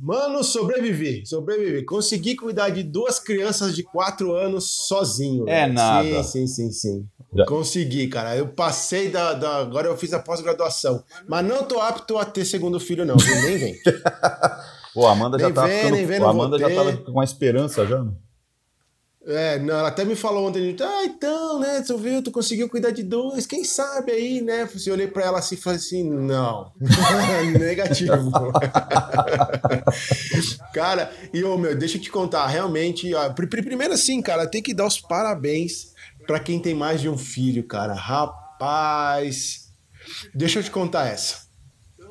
Mano, sobrevivi, sobrevivi. Consegui cuidar de duas crianças de quatro anos sozinho. É velho. nada. Sim, sim, sim, sim. Já- Consegui, cara. Eu passei da, da- Agora eu fiz a pós-graduação. Mas não tô apto a ter segundo filho, não. viu? Nem vem. Pô, a Amanda já Nem tá vem, ficando. nem vem, a não Amanda já tava com a esperança já. né? É, não, ela até me falou ontem, ah, então, né, tu viu, tu conseguiu cuidar de dois, quem sabe aí, né? Eu olhei pra ela assim e falei assim, não, negativo. cara, e ô, meu, deixa eu te contar, realmente, ó, pri- pri- primeiro assim, cara, tem que dar os parabéns pra quem tem mais de um filho, cara, rapaz, deixa eu te contar essa.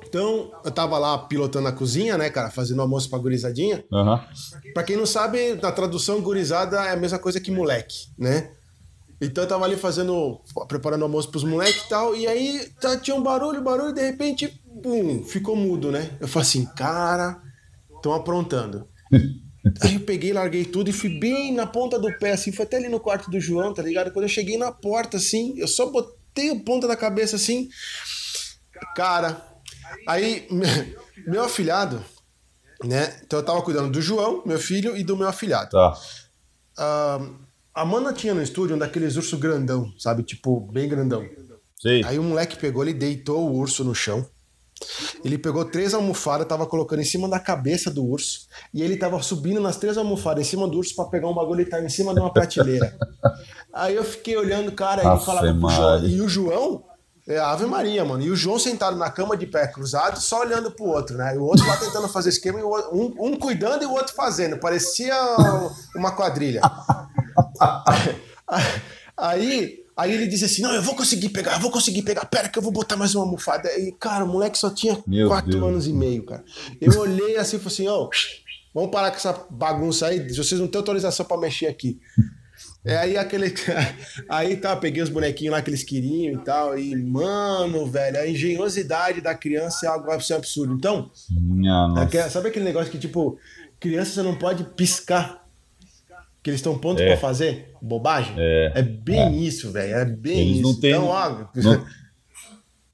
Então, eu tava lá pilotando a cozinha, né, cara, fazendo almoço pra gurizadinha, Aham. Pra quem não sabe, na tradução, gurizada é a mesma coisa que moleque, né? Então eu tava ali fazendo, preparando almoço pros moleques e tal, e aí tá, tinha um barulho, barulho, e de repente, pum, ficou mudo, né? Eu falei assim, cara, estão aprontando. aí eu peguei, larguei tudo e fui bem na ponta do pé, assim, foi até ali no quarto do João, tá ligado? Quando eu cheguei na porta, assim, eu só botei a ponta da cabeça, assim, cara, aí meu afilhado, né? Então eu tava cuidando do João, meu filho, e do meu afilhado. Tá. Ah, a Mana tinha no estúdio um daqueles urso grandão, sabe? Tipo, bem grandão. Sei. Aí o moleque pegou, ele deitou o urso no chão. Ele pegou três almofadas, tava colocando em cima da cabeça do urso. E ele tava subindo nas três almofadas em cima do urso pra pegar um bagulho e tava em cima de uma prateleira. Aí eu fiquei olhando, cara, ele Afe falava. E o João, é Ave Maria, mano. E o João sentado na cama de pé cruzado, só olhando pro outro, né? E o outro lá tentando fazer esquema, e outro- um, um cuidando e o outro fazendo. Parecia uma quadrilha. Aí, aí ele disse assim: Não, eu vou conseguir pegar, eu vou conseguir pegar. Pera, que eu vou botar mais uma almofada. E, cara, o moleque só tinha Meu quatro Deus. anos e meio, cara. Eu olhei assim e falei assim: Ô, vamos parar com essa bagunça aí. Vocês não têm autorização pra mexer aqui. É aí aquele. Aí tá, peguei os bonequinhos lá que eles queriam e tal. E, mano, velho, a engenhosidade da criança é algo assim, absurdo. Então, é nossa. sabe aquele negócio que, tipo, criança você não pode piscar? Que eles estão prontos É. pra fazer? Bobagem? É. bem isso, velho. É bem Eles isso. não têm- Então, ó, não-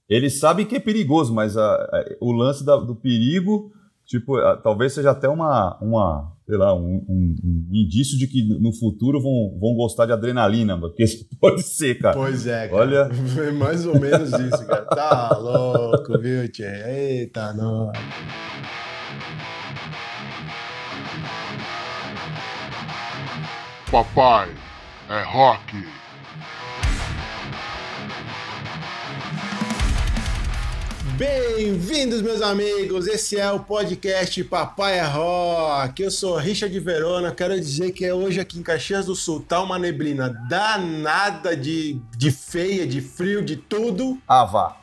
Eles sabem que é perigoso, mas a- a- o lance da- do perigo, tipo, a- talvez seja até uma, uma sei lá, um, um- um indício de que no futuro vão, vão gostar de adrenalina, porque isso pode ser, cara. Pois é, cara. Olha. É mais ou menos isso, cara. Tá louco, viu, tchê? Eita, não. Papai é rock. Bem-vindos, meus amigos. Esse é o podcast Papai é Rock. Eu sou Richard Verona. Quero dizer que hoje aqui em Caxias do Sul tá uma neblina danada de, de feia, de frio, de tudo. Ah, vá.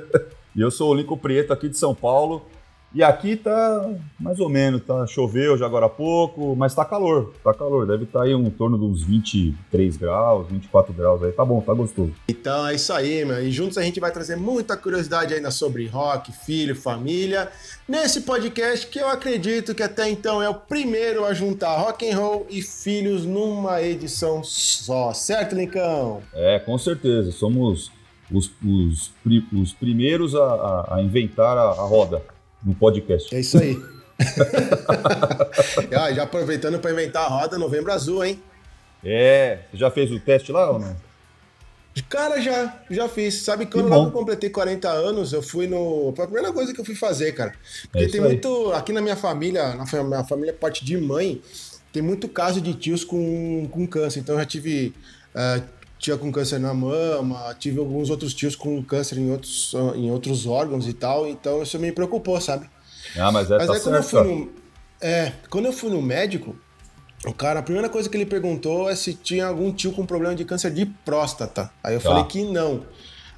e eu sou o Lincoln Prieto aqui de São Paulo. E aqui tá mais ou menos, tá? Choveu já agora há pouco, mas tá calor, tá calor. Deve estar aí um, em torno de uns 23 graus, 24 graus aí. Tá bom, tá gostoso. Então é isso aí, meu. E juntos a gente vai trazer muita curiosidade ainda sobre rock, filho, família. Nesse podcast que eu acredito que até então é o primeiro a juntar rock and roll e filhos numa edição só, certo, Lincão? É, com certeza. Somos os, os, os primeiros a, a- a inventar a, a roda no podcast. É isso aí. Ah, já aproveitando para inventar a roda, novembro azul, hein? É, você já fez o teste lá ou não? Cara, já, já fiz. Sabe, quando logo eu completei 40 anos, eu fui no. Foi a primeira coisa que eu fui fazer, cara. Porque É tem aí. muito. Aqui na minha família, na minha família, parte de mãe, tem muito caso de tios com, com câncer. Então eu já tive. eh, tia com câncer na mama, tive alguns outros tios com câncer em outros, em outros órgãos e tal. Então isso me preocupou, sabe? Ah, mas é, Mas tá aí quando eu fui no. É, quando eu fui no médico, o cara, a primeira coisa que ele perguntou é se tinha algum tio com problema de câncer de próstata. Aí eu Tá. falei que não.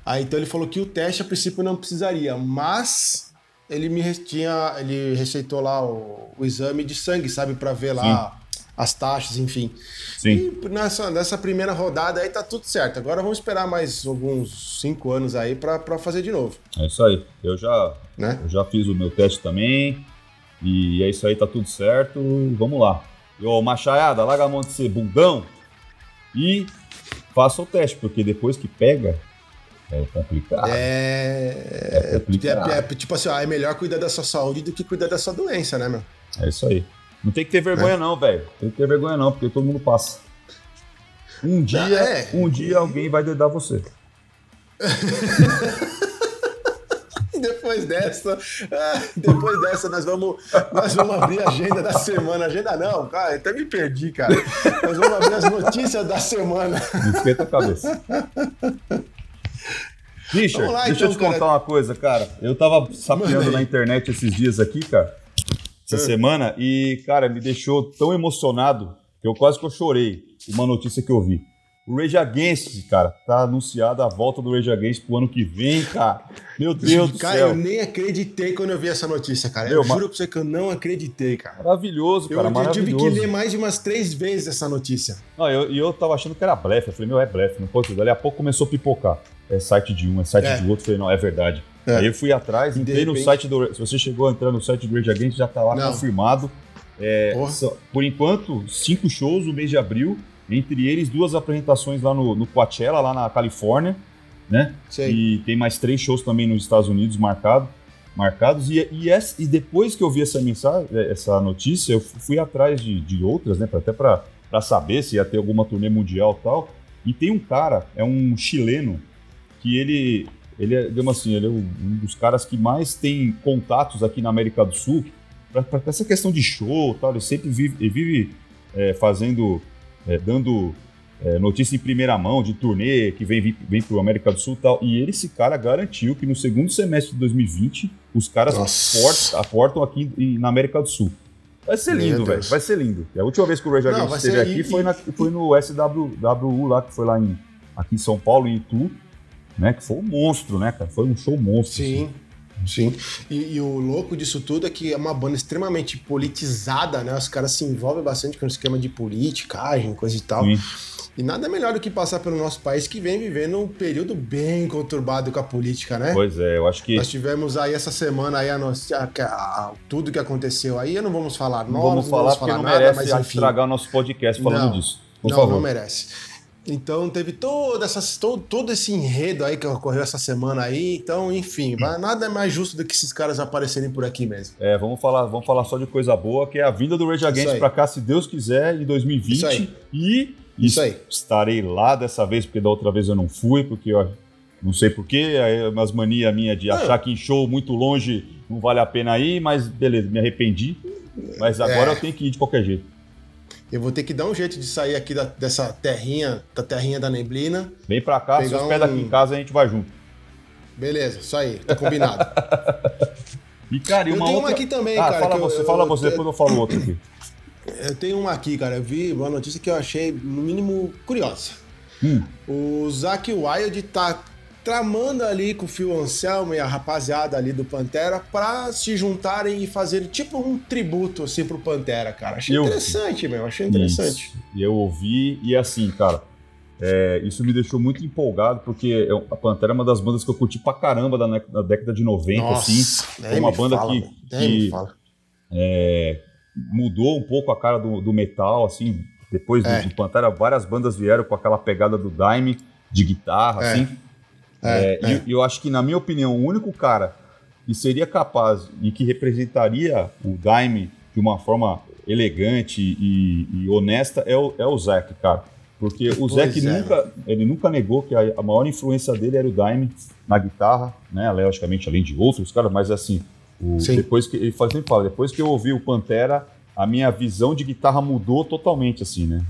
Aí então ele falou que o teste a princípio não precisaria, mas ele me tinha, ele receitou lá o, o exame de sangue, sabe, Pra ver lá as taxas, enfim. Sim. E nessa, nessa primeira rodada aí tá tudo certo. Agora vamos esperar mais alguns cinco anos aí pra pra fazer de novo, É isso aí. Eu já, né? eu já fiz o meu teste também. E é isso aí, tá tudo certo. Vamos lá. Ô, machaiada, larga a mão de ser bundão e faça o teste, porque depois que pega, é complicado. É, É complicado. é- é- tipo assim, ó, é melhor cuidar da sua saúde do que cuidar da sua doença, né, meu? É isso aí. Não tem que ter vergonha, É. não, velho. Tem que ter vergonha, não, porque todo mundo passa. Um dia, é. um dia alguém vai dedar você. Depois dessa, ah, depois dessa nós vamos, nós vamos abrir a agenda da semana. Agenda não, cara, até me perdi, cara. Nós vamos abrir as notícias da semana. Esquenta a cabeça. Richard, lá, deixa então, eu te cara. contar uma coisa, cara. Eu tava sapeando na internet esses dias aqui, cara, essa É. semana, e, cara, me deixou tão emocionado que eu quase que eu chorei uma notícia que eu vi. O Rage Against, cara, tá anunciada a volta do Rage Against pro ano que vem, cara. Meu Deus do cara, céu. eu nem acreditei quando eu vi essa notícia, cara. Meu, eu juro pra você que eu não acreditei, cara. Maravilhoso, Eu, cara, eu tive maravilhoso. que ler mais de umas três vezes essa notícia. Não, eu- e eu, tava achando que era blefe. Eu falei, meu, é blefe, não pode ser. Dali a pouco começou a pipocar. É site de um, é site É. de outro. Eu falei, não, é verdade. É. Aí eu fui atrás, entrei no repente- site do. Se você chegou a entrar no site do Rage Against, já tá lá Não. confirmado. É, por enquanto, cinco shows no mês de abril. Entre eles, duas apresentações lá no, no Coachella, lá na Califórnia, né? Sei. E tem mais três shows também nos Estados Unidos marcado, marcados. E, e, essa- e depois que eu vi essa mensagem, essa notícia, eu fui atrás de, de outras, né? Até para saber se ia ter alguma turnê mundial e tal. E tem um cara, é um chileno, que ele, ele é, digamos assim, ele é um dos caras que mais tem contatos aqui na América do Sul para essa questão de show e tal. Ele sempre vive, ele vive é, fazendo, é, dando é, notícia em primeira mão de turnê que vem, vem, vem pro América do Sul e tal. E ele, esse cara garantiu que no segundo semestre de 2020 os caras aportam, aportam aqui na América do Sul. Vai ser lindo, velho. Vai ser lindo. A última vez que o Against vai esteve aqui e- foi, e- na- foi no SWU lá, que foi lá em, aqui em São Paulo, em Itu, né? Que foi um monstro, né, cara? Foi um show monstro. assim. Sim, sim. E, e o louco disso tudo é que é uma banda extremamente politizada, né? Os caras se envolvem bastante com o esquema de politicagem, coisa e tal. Sim. E nada melhor do que passar pelo nosso país que vem vivendo um período bem conturbado com a política, né? Pois é, eu acho que. Nós tivemos aí essa semana aí a notícia, a- a- tudo que aconteceu aí, não vamos falar Não nomes, vamos falar porque não merece estragar o nosso podcast falando Não. disso. Por não, favor. não merece. Então teve toda essa, todo, todo esse enredo aí que ocorreu essa semana aí. Então, enfim, nada é mais justo do que esses caras aparecerem por aqui mesmo. É, vamos falar, vamos falar só de coisa boa, que é a vinda do Rage Against pra cá, se Deus quiser, em 2020. Isso aí. E Isso aí. estarei lá dessa vez, porque da outra vez eu não fui, porque eu não sei porquê, umas manias minhas de Não. achar que em show muito longe não vale a pena ir, mas beleza, me arrependi. Mas agora É. eu tenho que ir de qualquer jeito. Eu vou ter que dar um jeito de sair aqui da- dessa terrinha, da terrinha da neblina. Vem pra cá, se hospeda aqui um- em casa, a gente vai junto. Beleza, isso aí, tá combinado. E, cara, e Eu uma tenho outra... uma aqui também, ah, cara, Fala eu- você, eu- fala eu- você, depois eu falo outro aqui. eu tenho uma aqui, cara. Eu vi uma notícia que eu achei, no mínimo, curiosa. Hum. O Zack Wild tá tramando ali com o Phil Anselmo e a rapaziada ali do Pantera pra se juntarem e fazerem tipo um tributo assim pro Pantera, cara. Achei Eu interessante, meu. Achei interessante. Isso. E eu ouvi, e assim, cara, é, isso me deixou muito empolgado, porque eu- a Pantera é uma das bandas que eu curti pra caramba da, da década de 90, assim. nem Foi uma banda fala, que- que-. É, mudou um pouco a cara do, do metal, assim. Depois do, É. do Pantera, várias bandas vieram com aquela pegada do Daime, de guitarra, É. assim. É, É, é. E eu acho que, na minha opinião, o único cara que seria capaz e que representaria o Daime de uma forma elegante e, e honesta é o, é o Zac, cara. Porque o Zac é. nunca, ele nunca negou que a, a maior influência dele era o Daime na guitarra, né? Logicamente, além de outros caras, mas assim, o- depois que ele sempre fala, depois que eu ouvi o Pantera, a minha visão de guitarra mudou totalmente, assim, né?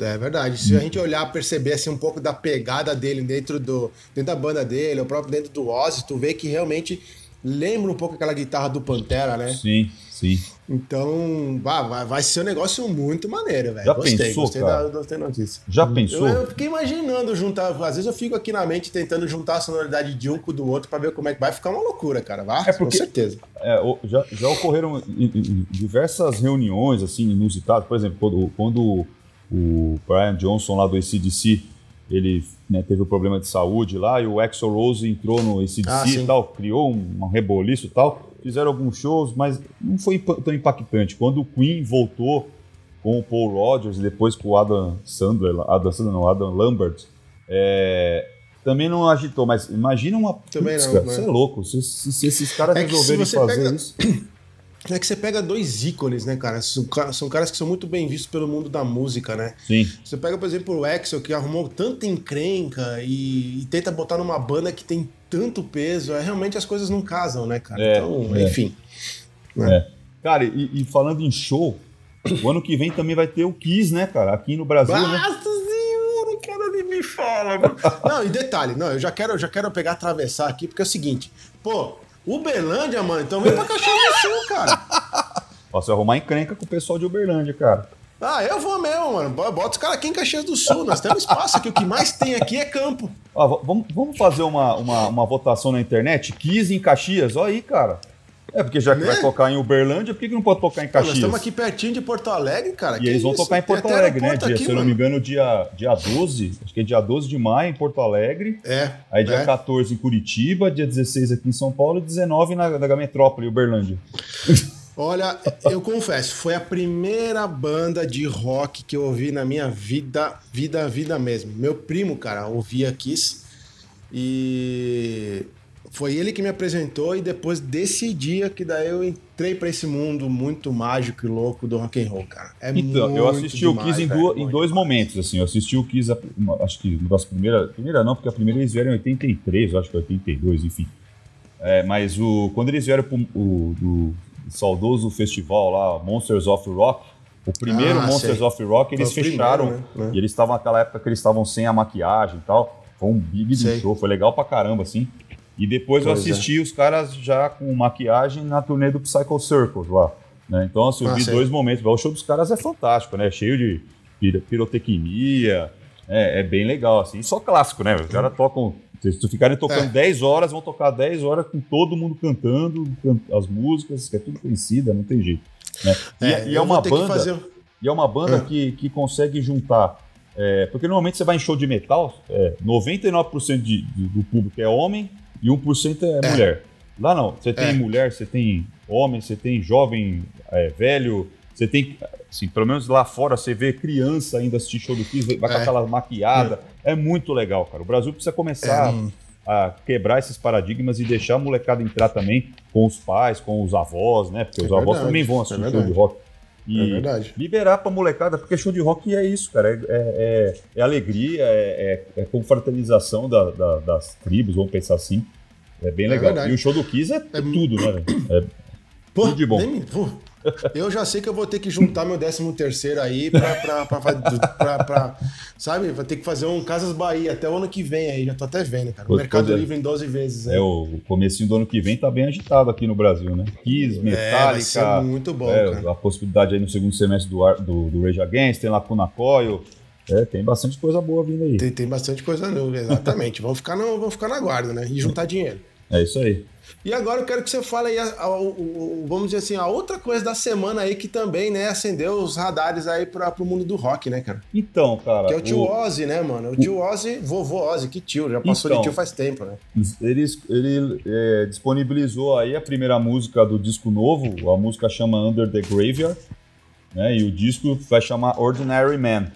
É verdade. Se a gente olhar, perceber assim, um pouco da pegada dele dentro, do, dentro da banda dele, ou próprio dentro do Ozzy, tu vê que realmente lembra um pouco aquela guitarra do Pantera, né? Sim, sim. Então, vai, vai, vai ser um negócio muito maneiro, velho. Já Gostei, pensou, gostei cara? da, gostei notícia. Já pensou? Eu, eu fiquei imaginando juntar. Às vezes eu fico aqui na mente tentando juntar a sonoridade de um com o do outro pra ver como é que vai ficar uma loucura, cara. Vai, É porque- com certeza. É, já, já ocorreram diversas reuniões assim inusitadas, por exemplo, quando, quando o Brian Johnson lá do ACDC ele né, teve um problema de saúde lá e o Axl Rose entrou no ACDC Ah, e tal, criou um, um reboliço e tal, fizeram alguns shows, mas não foi tão impactante. Quando o Queen voltou com o Paul Rogers e depois com o Adam Sandler, Adam Sandler não, Adam Lambert, é, também não agitou, mas imagina uma... Também Putz, não, cara, né? Você é louco, se, se- se esses caras É resolverem fazer pega- isso... é que você pega dois ícones, né, cara? São, são caras que são muito bem vistos pelo mundo da música, né? Sim. Você pega, por exemplo, o Axel, que arrumou tanta encrenca e, e tenta botar numa banda que tem tanto peso, é, realmente as coisas não casam, né, cara? É, então, é. enfim. É. Cara, e, e falando em show, o ano que vem também vai ter o Kiss, né, cara? Aqui no Brasil, né? Nossa senhora, cara, nem me fala. mano. Não, e detalhe, não, eu já quero, eu já quero pegar atravessar aqui, porque é o seguinte, pô, Uberlândia, mano, então vem pra Caxias do Sul, cara. Posso arrumar encrenca com o pessoal de Uberlândia, cara. Ah, eu vou mesmo, mano. Bota os caras aqui em Caxias do Sul. Nós temos espaço aqui. O que mais tem aqui é campo. V- vamos, vamos fazer uma, uma, uma votação na internet? Kiss em Caxias, olha aí, cara. É, porque já que Né? vai tocar em Uberlândia, por que, que não pode tocar em Pô, Caxias? nós estamos aqui pertinho de Porto Alegre, cara. E Que eles vão isso? tocar em Porto Alegre, né? Dia, aqui, se eu não me engano, dia, dia 12, acho que é dia 12 de maio em Porto Alegre. É. Aí dia é. 14 em Curitiba, dia 16 aqui em São Paulo e 19 na, na Metrópole, Uberlândia. Olha, eu confesso, foi a primeira banda de rock que eu ouvi na minha vida, vida, vida mesmo. Meu primo, cara, ouvia Kiss e foi ele que me apresentou e depois desse dia que daí eu entrei pra esse mundo muito mágico e louco do rock and roll, cara. É Então, eu assisti o demais, Kiss em, velho, em dois demais. momentos, assim. Eu assisti o Kiss, acho que uma das primeiras... Primeira não, porque a primeira eles vieram em 83, eu acho que 82, enfim. É, mas o, quando eles vieram pro o, do saudoso festival lá, Monsters of Rock, o primeiro Ah, Monsters sei. of Rock, eles Foi o fecharam. primeiro, né? E eles estavam naquela época que eles estavam sem a maquiagem e tal. Foi um big show, foi legal pra caramba, assim. E depois eu Pois é. assisti os caras já com maquiagem na turnê do Psycho Circles lá. né? Então, assim, eu Ah, vi dois momentos. O show dos caras é fantástico, né? Cheio de pirotecnia. É, é bem legal, assim. E só clássico, né? Os caras tocam. Se tu ficarem tocando É. 10 horas, vão tocar 10 horas com todo mundo cantando can- as músicas, que é tudo conhecida, não tem jeito. né? E é, e é eu uma vou ter que banda. fazer- E é uma banda Ah. que, que consegue juntar. é, porque normalmente você vai em show de metal, é, 99% de, de- do público é homem e 1% é, É. mulher. Lá não. Você tem É. mulher, você tem homem, você tem jovem, é, velho, você tem. Assim, pelo menos lá fora você vê criança ainda assistir show do Kiss, vai com É. aquela maquiada. É. muito legal, cara. O Brasil precisa começar É. a quebrar esses paradigmas e deixar a molecada entrar também com os pais, com os avós, né? Porque É os avós verdade, também vão é assistir show de rock. E É verdade. liberar pra molecada, porque show de rock é isso, cara. É, é- é alegria, é, é, é confraternização da- da- das tribos, vamos pensar assim. É bem É legal. e o show do Kiss é, É- tudo, né? É, Pô, Tudo de bom. nem pô, eu já sei que eu vou ter que juntar meu 13 terceiro aí pra, pra, pra, pra- pra- pra- Sabe? Vai ter que fazer um Casas Bahia até o ano que vem aí. Já tô até vendo, cara. O Pois- Mercado é. Livre em 12 vezes. é, o comecinho do ano que vem tá bem agitado aqui no Brasil, né? Kiss, É, Metallica. muito bom, é, cara. a possibilidade aí no segundo semestre do, do, do Rage Against, tem Lacuna Coil. É, tem bastante coisa boa vindo aí. Tem, tem bastante coisa nova, exatamente. vamos, ficar no, vamos ficar na guarda, né? E juntar dinheiro. É isso aí. E agora eu quero que você fale aí, a- a- o- o- vamos dizer assim, a outra coisa da semana aí que também, né, acendeu os radares aí pra, pro mundo do rock, né, cara? Então, cara. Que é o tio o- Ozzy, né, mano? O tio Ozzy, vovô Ozzy, que tio, já passou Então. de tio faz tempo, né? Ele, ele é, disponibilizou aí a primeira música do disco novo, a música chama Under the Graveyard, né? E o disco vai chamar Ordinary Man.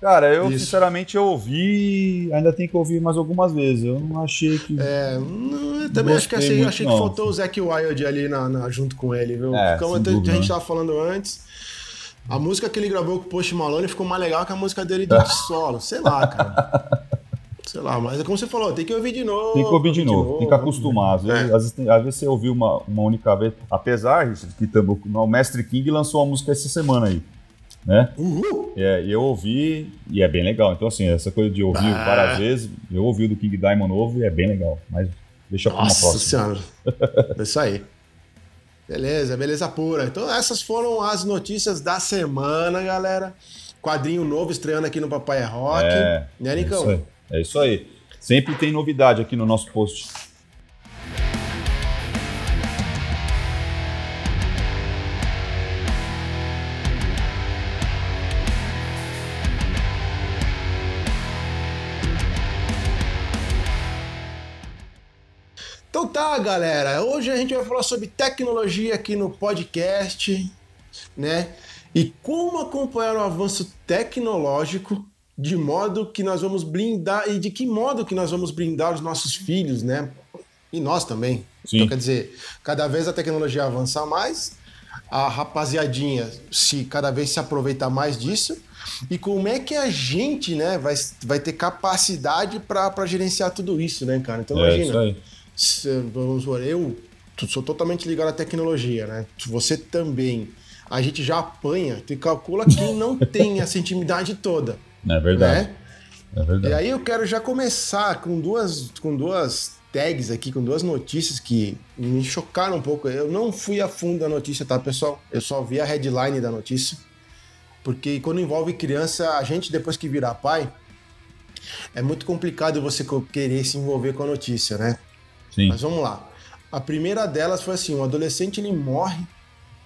Cara, eu Isso. sinceramente eu ouvi, ainda tem que ouvir mais algumas vezes. Eu não achei que. É, não, eu também acho que, achei, muito, achei não. que faltou o Zac Wild ali na, na- junto com ele, viu? É, Como sem até- dúvida, a gente né? tava falando antes, a música que ele gravou com o Post Malone ficou mais legal que a música dele de de solo. Sei lá, cara. Sei lá, mas é como você falou, tem que ouvir de novo. Tem que ouvir de novo, tem que acostumar. Às vezes, É. às vezes, tem- às vezes você ouviu uma, uma única vez. Apesar, Richard, que também, o Mestre King lançou uma música essa semana aí. Né? Uhul! É, e eu ouvi e é bem legal. Então, assim, essa coisa de ouvir Ah. várias vezes, eu ouvi o do King Diamond novo e é bem legal. Mas deixa pra uma Nossa próxima. senhora. É isso aí. Beleza, beleza pura. Então essas foram as notícias da semana, galera. Quadrinho novo estreando aqui no Papai é Rock. É, né, é Nicão? isso aí. É isso aí. Sempre tem novidade aqui no nosso post. Tá, galera. Hoje a gente vai falar sobre tecnologia aqui no podcast, né? E como acompanhar o avanço tecnológico de modo que nós vamos blindar e de que modo que nós vamos blindar os nossos filhos, né? E nós também. Sim. Então quer dizer, cada vez a tecnologia avança mais, a rapaziadinha se cada vez se aproveitar mais disso e como é que a gente, né, vai, vai ter capacidade para gerenciar tudo isso, né, cara? Então É, imagina, isso aí. se- vamos supor, eu sou totalmente ligado à tecnologia, né? Você também. A gente já apanha, tu calcula quem não tem essa intimidade toda, É verdade. né? É E verdade. aí eu quero já começar com duas, com duas tags aqui, com duas notícias que me chocaram um pouco. Eu não fui a fundo da notícia, tá, pessoal? Eu só vi a headline da notícia. Porque quando envolve criança, a gente depois que virar pai, é muito complicado você querer se envolver com a notícia, né? Sim. Mas vamos lá. A primeira delas foi assim, um adolescente ele morre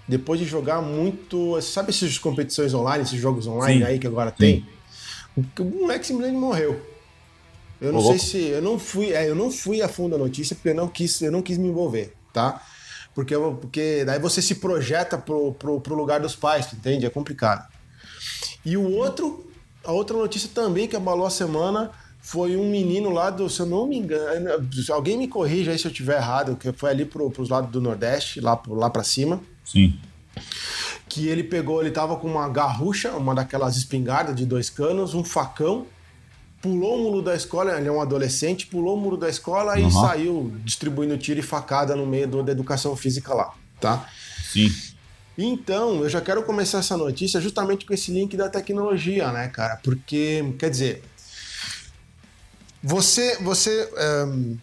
depois de jogar muito, sabe essas competições online, esses jogos online Sim. aí que agora tem? O, o moleque simplesmente morreu. Eu não Ô, sei louco. se eu não fui, é, eu não fui a fundo da notícia porque eu não quis, eu não quis me envolver, tá? Porque, porque daí você se projeta pro, pro, pro lugar dos pais, entende? É complicado. E o outro, a outra notícia também que abalou a semana foi um menino lá do, se eu não me engano, se alguém me corrija aí se eu tiver errado, que foi ali pro, pros lados do Nordeste, lá, pro- lá para cima, Sim. que ele pegou, ele tava com uma garrucha, uma daquelas espingardas de dois canos, um facão, pulou o muro da escola, ele é um adolescente, pulou o muro da escola e Uhum. saiu distribuindo tiro e facada no meio do- da educação física lá, tá? Sim. Então, eu já quero começar essa notícia justamente com esse link da tecnologia, né, cara? Porque, quer dizer, você, você, ehm,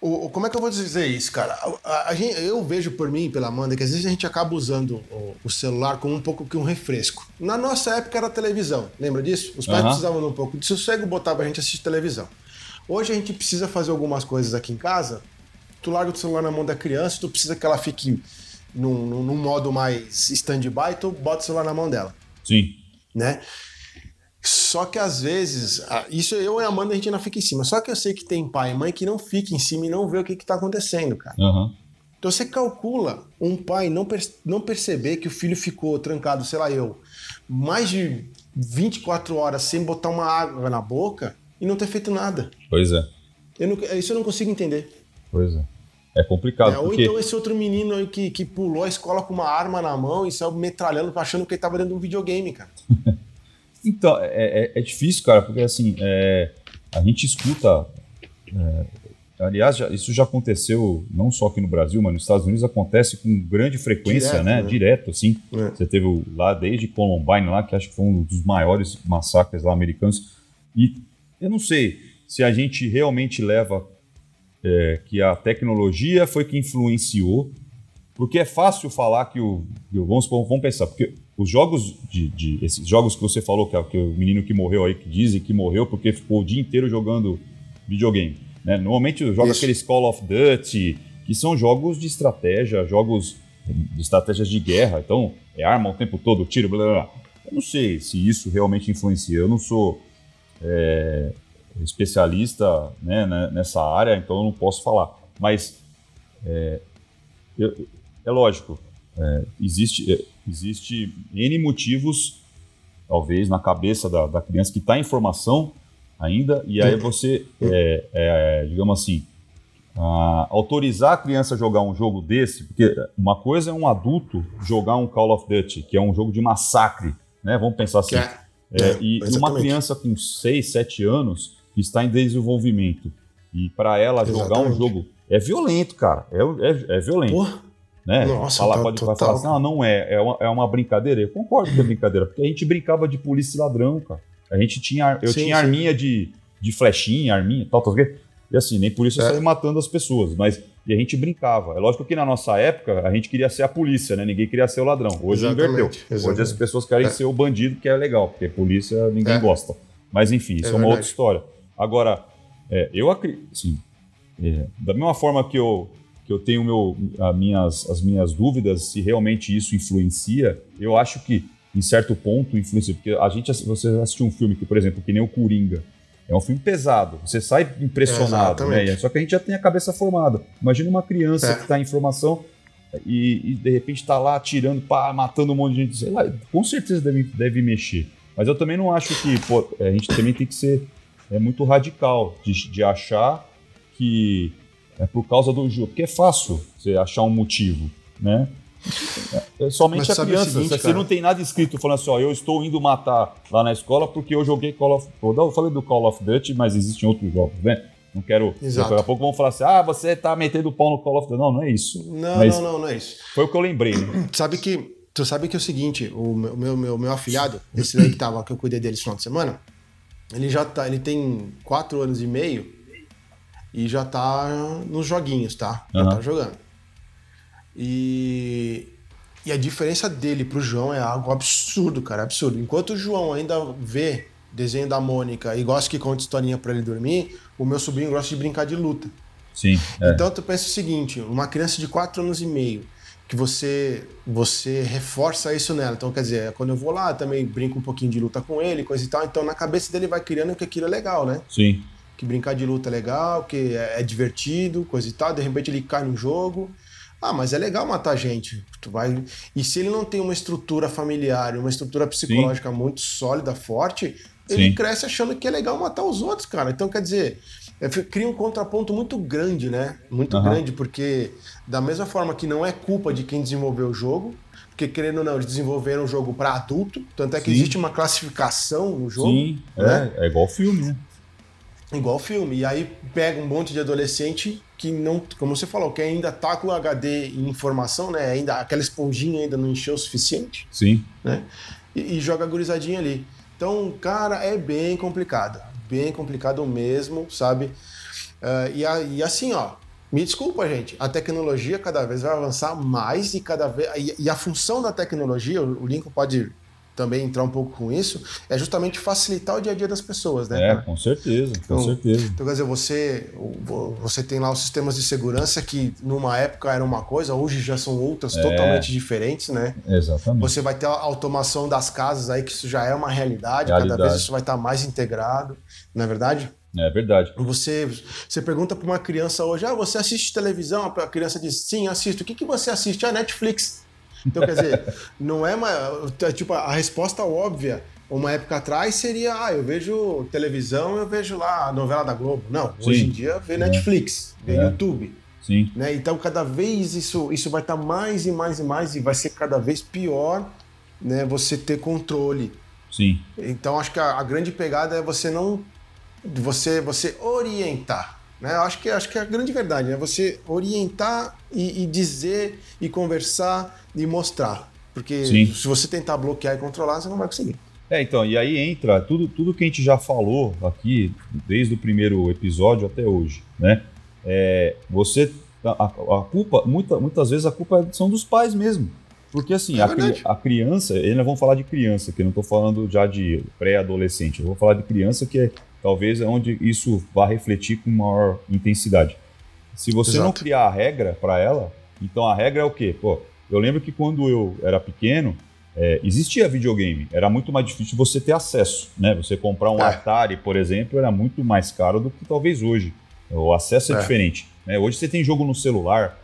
o, como é que eu vou dizer isso, cara? A- a- gente- eu vejo por mim, e pela Amanda, que às vezes a gente acaba usando o, o celular como um pouco que um refresco. Na nossa época era televisão, lembra disso? Os pais Aham. precisavam de um pouco de sossego, botavam a gente assistir televisão. Hoje a gente precisa fazer algumas coisas aqui em casa, tu larga o celular na mão da criança, tu precisa que ela fique num, num- num modo mais stand-by, tu bota o celular na mão dela, Sim. né? Só que às vezes, isso eu e a Amanda a gente não fica em cima. Só que eu sei que tem pai e mãe que não fica em cima e não vê o que, que tá acontecendo, cara. Aham. Então você calcula um pai não, per- não perceber que o filho ficou trancado, sei lá eu, mais de 24 horas sem botar uma água na boca e não ter feito nada. Pois é. Eu não- isso eu não consigo entender. Pois é. É complicado. É, ou porque... então esse outro menino aí que, que pulou a escola com uma arma na mão e saiu metralhando, achando que ele tava dentro de um videogame, cara. Então, é, é- é difícil, cara, porque assim, é, a gente escuta. é, aliás, já- isso já aconteceu não só aqui no Brasil, mas nos Estados Unidos acontece com grande frequência, Direto, né? né? Direto, assim. Você teve lá desde Columbine, lá, que acho que foi um dos maiores massacres lá americanos. E eu não sei se a gente realmente leva é, que a tecnologia foi que influenciou porque é fácil falar que o. Vamos, vamos pensar, porque os jogos de, de- Esses jogos que você falou, que, é o- que o menino que morreu aí, que dizem que morreu porque ficou o dia inteiro jogando videogame. Né? Normalmente joga Isso. aqueles Call of Duty, que são jogos de estratégia, jogos de estratégias de guerra. Então, é arma o tempo todo, tiro, blá blá blá. Eu não sei se isso realmente influencia. Eu não sou é, especialista né, né, nessa área, então eu não posso falar. Mas é, eu- é lógico, é, existe, é, existe N motivos, talvez, na cabeça da, da criança que está em formação ainda, e aí você, é, é, digamos assim, ah, autorizar a criança a jogar um jogo desse, porque uma coisa é um adulto jogar um Call of Duty, que é um jogo de massacre, né? Vamos pensar assim. É- É, É, e exatamente. uma criança com 6, 7 anos que está em desenvolvimento e para ela jogar um Exatamente. jogo é violento, cara. É, é, é violento. Pô, né? nossa, Fala- tá- pode total. falar assim, ah, não é, é uma, é uma brincadeira. Eu concordo que é brincadeira, porque a gente brincava de polícia e ladrão, cara. A gente tinha, eu Sim, tinha sim. arminha de, de flechinha, arminha, tal, tal, tal. E assim, nem por isso eu É. saí matando as pessoas, mas e a gente brincava. É lógico que na nossa época a gente queria ser a polícia, né? Ninguém queria ser o ladrão. Hoje Exatamente, inverteu. Hoje as pessoas querem É. ser o bandido, que é legal, porque polícia ninguém É. gosta. Mas enfim, isso é, uma verdade. outra história. Agora, é, eu acredito, assim, é, da mesma forma que eu, eu tenho meu, a minhas, as minhas dúvidas se realmente isso influencia, eu acho que em certo ponto influencia. Porque a gente, você assistiu um filme que, por exemplo, que nem o Coringa. É um filme pesado, você sai impressionado, né? Exatamente. Só que a gente já tem a cabeça formada. Imagina uma criança É. que está em formação e, e, de repente está lá atirando, pá, matando um monte de gente, sei lá, com certeza deve, deve mexer. Mas eu também não acho que pô, a gente também tem que ser é, muito radical de, de achar que é por causa do jogo, porque é fácil você achar um motivo, né? É somente Mas a criança. seguinte, você cara? não tem nada escrito falando assim, ó, eu estou indo matar lá na escola porque eu joguei Call of Eu falei do Call of Duty, mas existem outros jogos, né? Não quero. Exato. Daqui a pouco vão falar assim, ah, você tá metendo pau no Call of Duty. Não, não é isso. Não, Mas- não, não, não é isso. Foi o que eu lembrei, né? Sabe que. Tu sabe que é o seguinte, o meu, meu, meu, meu afilhado, esse daí que tava, que eu cuidei dele esse final de semana, ele já tá. Ele tem quatro anos e meio e já tá nos joguinhos, tá? Já Aham. tá jogando. E. E a diferença dele pro João é algo absurdo, cara, absurdo. Enquanto o João ainda vê desenho da Mônica e gosta que conte historinha pra ele dormir, o meu sobrinho gosta de brincar de luta. Sim. é. Então tu pensa o seguinte, uma criança de 4 anos e meio, que você você reforça isso nela. Então, quer dizer, quando eu vou lá, também brinco um pouquinho de luta com ele, coisa e tal. Então, na cabeça dele vai criando que aquilo é legal, né? Sim. Que brincar de luta é legal, que é, é divertido, coisa e tal. De repente ele cai no jogo. Ah, mas é legal matar gente. Tu vai... E se ele não tem uma estrutura familiar, uma estrutura psicológica muito sólida, forte, ele Sim. cresce achando que é legal matar os outros, cara. Então, quer dizer, é, cria um contraponto muito grande, né? Muito Aham. grande, porque da mesma forma que não é culpa de quem desenvolveu o jogo, porque querendo ou não, eles desenvolveram o jogo para adulto, tanto é que Sim. existe uma classificação no jogo. Sim. né? É, é igual filme, né? Igual filme. E aí pega um monte de adolescente que não, como você falou, que ainda tá com o HD em informação, né? Ainda aquela esponjinha ainda não encheu o suficiente, Sim. né? E, e joga a gurizadinha ali. Então, cara, é bem complicado. Bem complicado mesmo, sabe? Ah, e, a- e assim, ó, me desculpa, gente, a tecnologia cada vez vai avançar mais e cada vez. E, e a função da tecnologia, o o Lincoln pode também entrar um pouco com isso, é justamente facilitar o dia a dia das pessoas, né? É, com certeza, com Então, certeza. Então, quer dizer, você, você tem lá os sistemas de segurança que numa época era uma coisa, hoje já são outras É. totalmente diferentes, né? Exatamente. Você vai ter a automação das casas aí, que isso já é uma realidade, cada Realidade. vez isso vai estar mais integrado, não é verdade? É verdade. Você, você pergunta para uma criança hoje, ah, você assiste televisão? A criança diz, sim, assisto. O que, que você assiste? Ah, Netflix. Então, quer dizer, não é uma. Tipo, a resposta óbvia, uma época atrás, seria, ah, eu vejo televisão, eu vejo lá a novela da Globo. Não, hoje Sim. em dia vê Netflix, vê É. YouTube. Sim. Né? Então, cada vez isso, isso vai estar mais e mais e mais, e vai ser cada vez pior né, você ter controle. Sim. Então acho que a, a grande pegada é você não você você orientar, né? Acho que acho que é a grande verdade é você orientar e, e dizer e conversar e mostrar, porque Sim. se você tentar bloquear e controlar você não vai conseguir. É, então, e aí entra tudo, tudo que a gente já falou aqui, desde o primeiro episódio até hoje, né? É, você, a, a- culpa, muita, muitas vezes a culpa são dos pais mesmo. Porque assim, É a, a criança, ainda vamos falar de criança, que eu não estou falando já de pré-adolescente, eu vou falar de criança que é talvez é onde isso vá refletir com maior intensidade. Se você não Exato. criar a regra para ela, então a regra é o quê? Pô, eu lembro que quando eu era pequeno, é, existia videogame, era muito mais difícil você ter acesso, né? Você comprar um É. Atari, por exemplo, era muito mais caro do que talvez hoje. O acesso é, É. diferente. Né? Hoje você tem jogo no celular,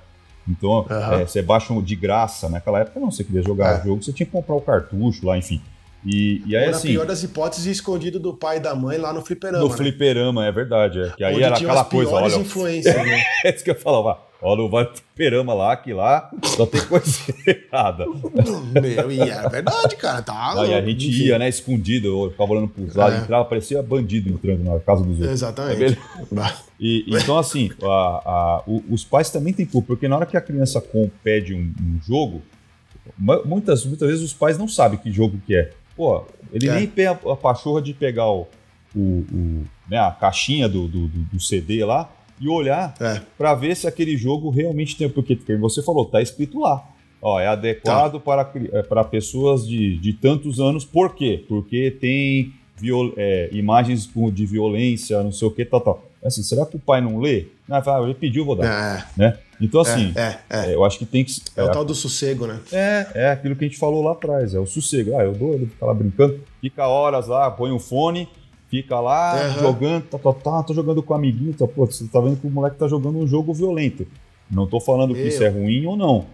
então é, você baixa de graça. Naquela época não, você queria jogar É. jogo, você tinha que comprar o cartucho lá, enfim. E, e aí Ou na assim, pior das hipóteses, escondido do pai e da mãe lá no fliperama. no né? fliperama, é verdade. É. Que aí Onde era aquela as coisa, olha, influências, né? é isso que eu falava. Olha, vai no fliperama lá, que lá só tem coisa errada. Meu, e é verdade, cara. Tá Aí a gente Enfim. ia, né, escondido, eu ficava olhando pros lados, É. entrava, parecia bandido entrando na casa dos outros. Exatamente. E, então, assim, a- a- os pais também têm culpa, porque na hora que a criança pede um, um jogo, mu- muitas, muitas vezes os pais não sabem que jogo que é. Pô, ele É. nem tem a, a pachorra de pegar o, o- o- né, a caixinha do, do- do- CD lá e olhar É. para ver se aquele jogo realmente tem. Porque, porque você falou, tá escrito lá. Ó, é adequado para, cri- é, para pessoas de, de tantos anos. Por quê? Porque tem viol- é, imagens de violência, não sei o que, tal, tal. Assim, será que o pai não lê? Não, fala, ele pediu, vou dar. É, Né? Então, assim, é, é. é, eu acho que tem que. É o tal do sossego, né? É, é aquilo que a gente falou lá atrás, é o sossego. Ah, eu dou, ele fica lá brincando, fica horas lá, põe um fone, fica lá Aham. jogando, tá, tá, tá, tô jogando com o amiguinho, tá, pô, você tá vendo que o moleque tá jogando um jogo violento. Não tô falando que Meu. isso é ruim ou não.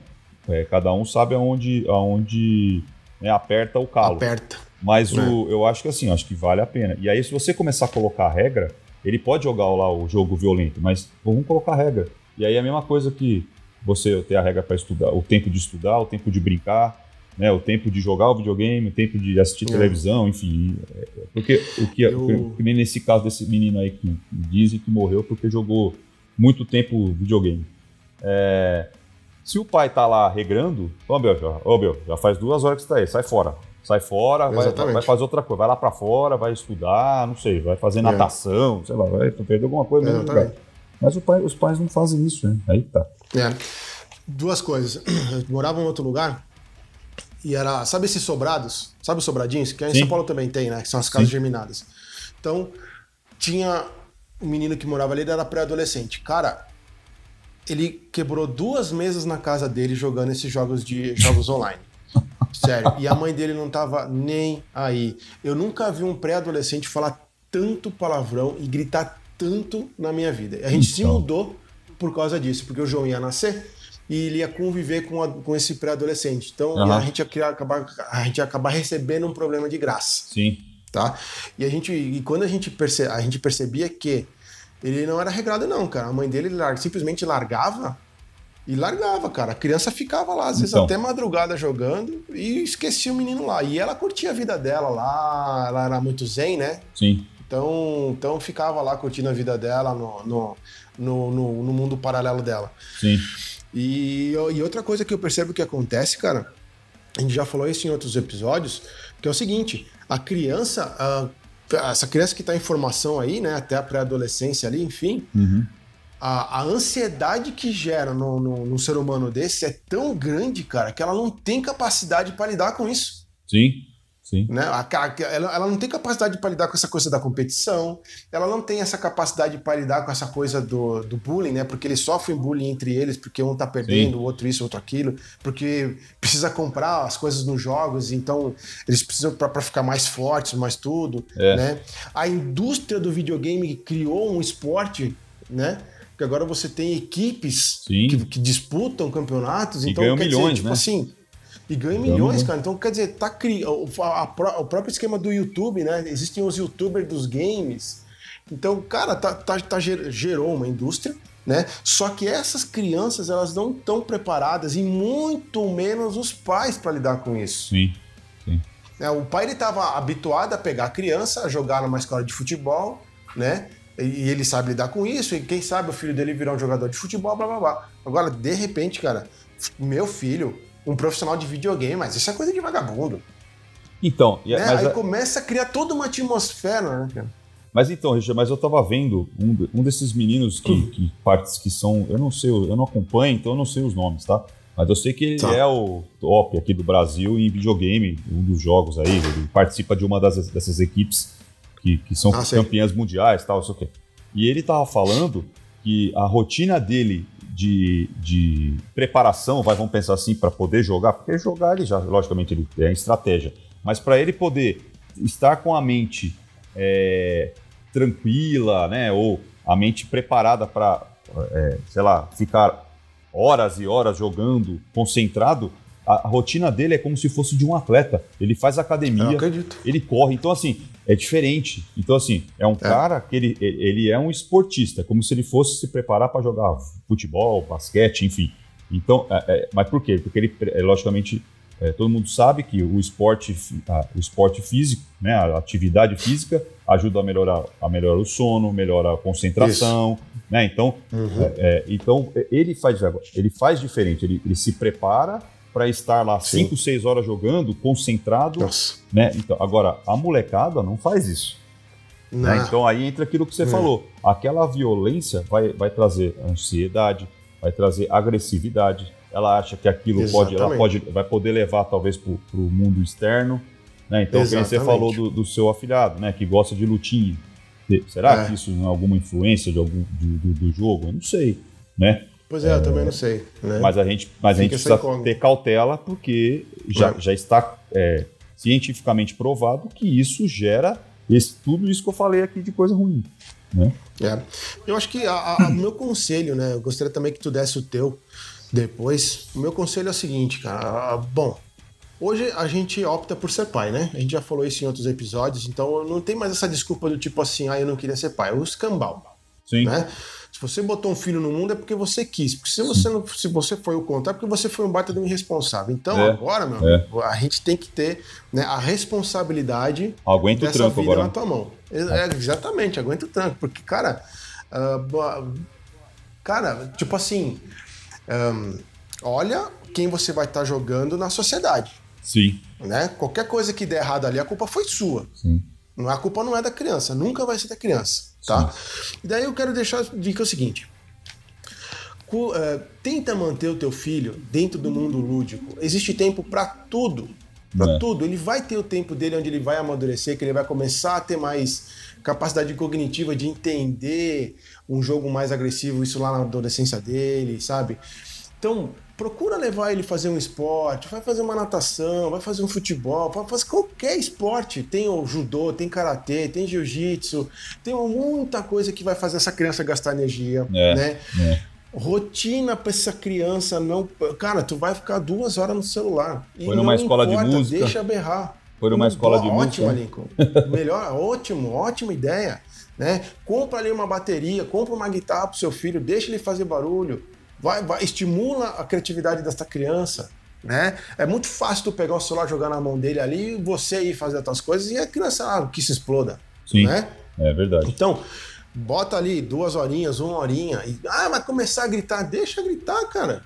É, cada um sabe aonde, aonde né, aperta o calo. Aperta. Mas É. o, eu acho que assim, acho que vale a pena. E aí, se você começar a colocar a regra, ele pode jogar lá o jogo violento, mas vamos colocar regra. E aí é a mesma coisa que você ter a regra para estudar, o tempo de estudar, o tempo de brincar, né, o tempo de jogar o videogame, o tempo de assistir É. televisão, enfim. é, Porque o que, Eu- o que nem nesse caso desse menino aí que dizem que morreu porque jogou muito tempo videogame. É, se o pai tá lá regrando, ô meu, já, ô meu, já faz duas horas que você tá aí, sai fora. Sai fora, vai, vai fazer outra coisa, vai lá pra fora, vai estudar, não sei, vai fazer natação, sei lá, vai perder alguma coisa mesmo lugar. Mas pai- os pais não fazem isso, né? Aí tá. É. Duas coisas. Eu morava em outro lugar e era. Sabe esses sobrados? Sabe os sobradinhos? Que aí em. São Paulo também tem, né? Que são as casas Sim. germinadas. Então, tinha um menino que morava ali, ele era pré-adolescente. Cara, ele quebrou duas mesas na casa dele jogando esses jogos de jogos online. Sério. E a mãe dele não tava nem aí. Eu nunca vi um pré-adolescente falar tanto palavrão e gritar tanto na minha vida. A gente se Então. mudou por causa disso, porque o João ia nascer e ele ia conviver com, a- com esse pré-adolescente. Então Aham. a, gente ia criar, acabar, a gente ia acabar recebendo um problema de graça Sim. tá? E a gente, e quando a gente, perce, a gente percebia que ele não era regrado não, cara. A mãe dele lar- simplesmente largava e largava, cara. A criança ficava lá, às vezes Então. até madrugada jogando e esquecia o menino lá. E ela curtia a vida dela lá, ela era muito zen, né? Sim. Então, então ficava lá curtindo a vida dela no, no, no, no- no mundo paralelo dela. Sim. E, e outra coisa que eu percebo que acontece, cara, a gente já falou isso em outros episódios, que é o seguinte: a criança, a- essa criança que está em formação aí, né, até a pré-adolescência ali, enfim, Uhum. A, a ansiedade que gera no, no, no ser humano desse é tão grande, cara, que ela não tem capacidade para lidar com isso. Sim. Sim. Né? A ela, ela não tem capacidade para lidar com essa coisa da competição, ela não tem essa capacidade para lidar com essa coisa do, do bullying, né? Porque eles sofrem bullying entre eles, porque um tá perdendo, Sim. o outro isso, o outro aquilo, porque precisa comprar as coisas nos jogos, então eles precisam para ficar mais fortes, mais tudo, É. né? A indústria do videogame criou um esporte, né? Que agora você tem equipes que, que disputam campeonatos, E então ganham milhões, dizer, tipo né? assim, e ganha milhões, cara. Então, quer dizer, tá cri... o, a- a o próprio esquema do YouTube, né? Existem os youtubers dos games. Então, cara, tá, tá, tá ger- gerou uma indústria, né? Só que essas crianças, elas não estão preparadas, e muito menos os pais para lidar com isso. Sim. Sim. né? O pai ele estava habituado a pegar a criança, a jogar numa escola de futebol, né? E ele sabe lidar com isso, e quem sabe o filho dele virar um jogador de futebol, blá blá blá. Agora, de repente, cara, meu filho, um profissional de videogame, mas isso é coisa de vagabundo. Então, né? Aí a- começa a criar toda uma atmosfera, né, cara? mas então, Richard, mas eu tava vendo um, um desses meninos que, que partes que são, eu não sei, eu não acompanho, então eu não sei os nomes, tá? Mas eu sei que ele Tá. é o top aqui do Brasil em videogame, um dos jogos aí, ele participa de uma das, dessas equipes que, que são Ah, sei. campeãs mundiais, tal, não sei o quê. E ele tava falando que a rotina dele de, de preparação, vai, vamos pensar assim, para poder jogar, porque jogar ele já, logicamente, ele é estratégia, mas para ele poder estar com a mente é, tranquila, né, ou a mente preparada para, sei lá, ficar horas e horas jogando, concentrado, a, rotina dele é como se fosse de um atleta. Ele faz academia, ele corre. Então, assim, é diferente. Então, assim, é um cara que ele, ele é um esportista, como se ele fosse se preparar para jogar futebol, basquete, enfim. Então, é, é, mas por quê? Porque ele, é, logicamente, é, todo mundo sabe que o esporte, a- o esporte físico, né, a atividade física, ajuda a melhorar, a melhorar o sono, melhora a concentração, né? Então, Uhum. é, então ele faz, ele faz diferente. Ele, ele se prepara para estar lá Sim. 5, 6 horas jogando, concentrado, Nossa. né? Então, agora, a molecada não faz isso. né? Não. Então aí entra aquilo que você Hum. falou. Aquela violência vai, vai trazer ansiedade, vai trazer agressividade. Ela acha que aquilo pode, ela Exatamente. pode, vai poder levar talvez para o mundo externo. Né? Então, quem você Exatamente. falou do, do seu afilhado, né? Que gosta de lutinha. Será É. que isso é alguma influência de algum, do, do, do jogo? Eu não sei. Né? Pois é, eu também não sei. Né? Mas a gente, mas a gente precisa ter cautela porque já, É. já está é, cientificamente provado que isso gera esse- tudo isso que eu falei aqui de coisa ruim. Né? É. Eu acho que o meu conselho, né? Eu gostaria também que tu desse o teu depois. O meu conselho é o seguinte, cara. Bom, hoje a gente opta por ser pai, né? A gente já falou isso em outros episódios, então não tem mais essa desculpa do tipo assim, ah, eu não queria ser pai. É o escambau, Sim. né? Se você botou um filho no mundo é porque você quis. Porque se você, não, se você foi o contrário, é porque você foi um baita de um irresponsável. Então, É, agora, meu é. amigo, a gente tem que ter né, a responsabilidade Aguenta o dessa tranco vida agora. na tua mão. É, é, exatamente, aguenta o tranco. Porque, cara, boa- cara, tipo assim, ahn, olha quem você vai estar jogando na sociedade. Sim, Né? Qualquer coisa que der errado ali, a culpa foi sua. sim. Não, a culpa não é da criança, nunca vai ser da criança, tá? E daí eu quero deixar a dica o seguinte. Eh, tenta manter o teu filho dentro do mundo lúdico. Existe tempo pra tudo. Pra É. tudo. Ele vai ter o tempo dele onde ele vai amadurecer, que ele vai começar a ter mais capacidade cognitiva de entender um jogo mais agressivo, isso lá na adolescência dele, sabe? Então, procura levar ele fazer um esporte, vai fazer uma natação, vai fazer um futebol, vai fazer qualquer esporte. Tem o judô, tem karatê, tem jiu-jitsu, tem muita coisa que vai fazer essa criança gastar energia, É, né? é. Rotina pra essa criança não. Cara, tu vai ficar duas horas no celular. Foi numa não escola de importa, música. Deixa berrar. Foi numa escola de Ótima, música. Lincoln. Melhor, ótimo, ótima ideia. Né? Compra ali uma bateria, compra uma guitarra pro seu filho, deixa ele fazer barulho. Vai, vai, estimula a criatividade dessa criança. Né? É muito fácil tu pegar o celular, jogar na mão dele ali, você ir fazer as tuas coisas e a criança ah, que se exploda. Sim, Né? é verdade. Então, bota ali duas horinhas, uma horinha. E, ah, mas começar a gritar, deixa gritar, cara.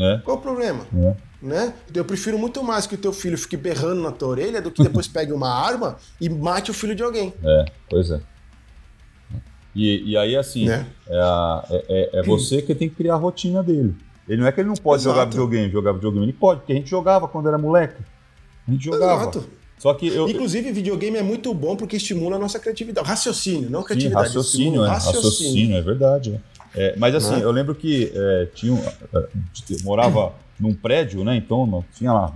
É, Qual o problema? é. Né? Eu prefiro muito mais que o teu filho fique berrando na tua orelha do que depois pegue uma arma e mate o filho de alguém. É, pois é. E, e aí, assim, Né? é, é- é- é você que tem que criar a rotina dele. Ele não é que ele não pode Exato. jogar videogame, jogar videogame. Ele pode, porque a gente jogava quando era moleque. A gente jogava. Exato. Só que eu. Inclusive, videogame é muito bom porque estimula a nossa criatividade. Raciocínio, não Sim, criatividade. raciocínio, estimula é. o Raciocínio, é verdade. é. É, mas assim, Né? eu lembro que é, tinha, um- morava num prédio, né? Então tinha lá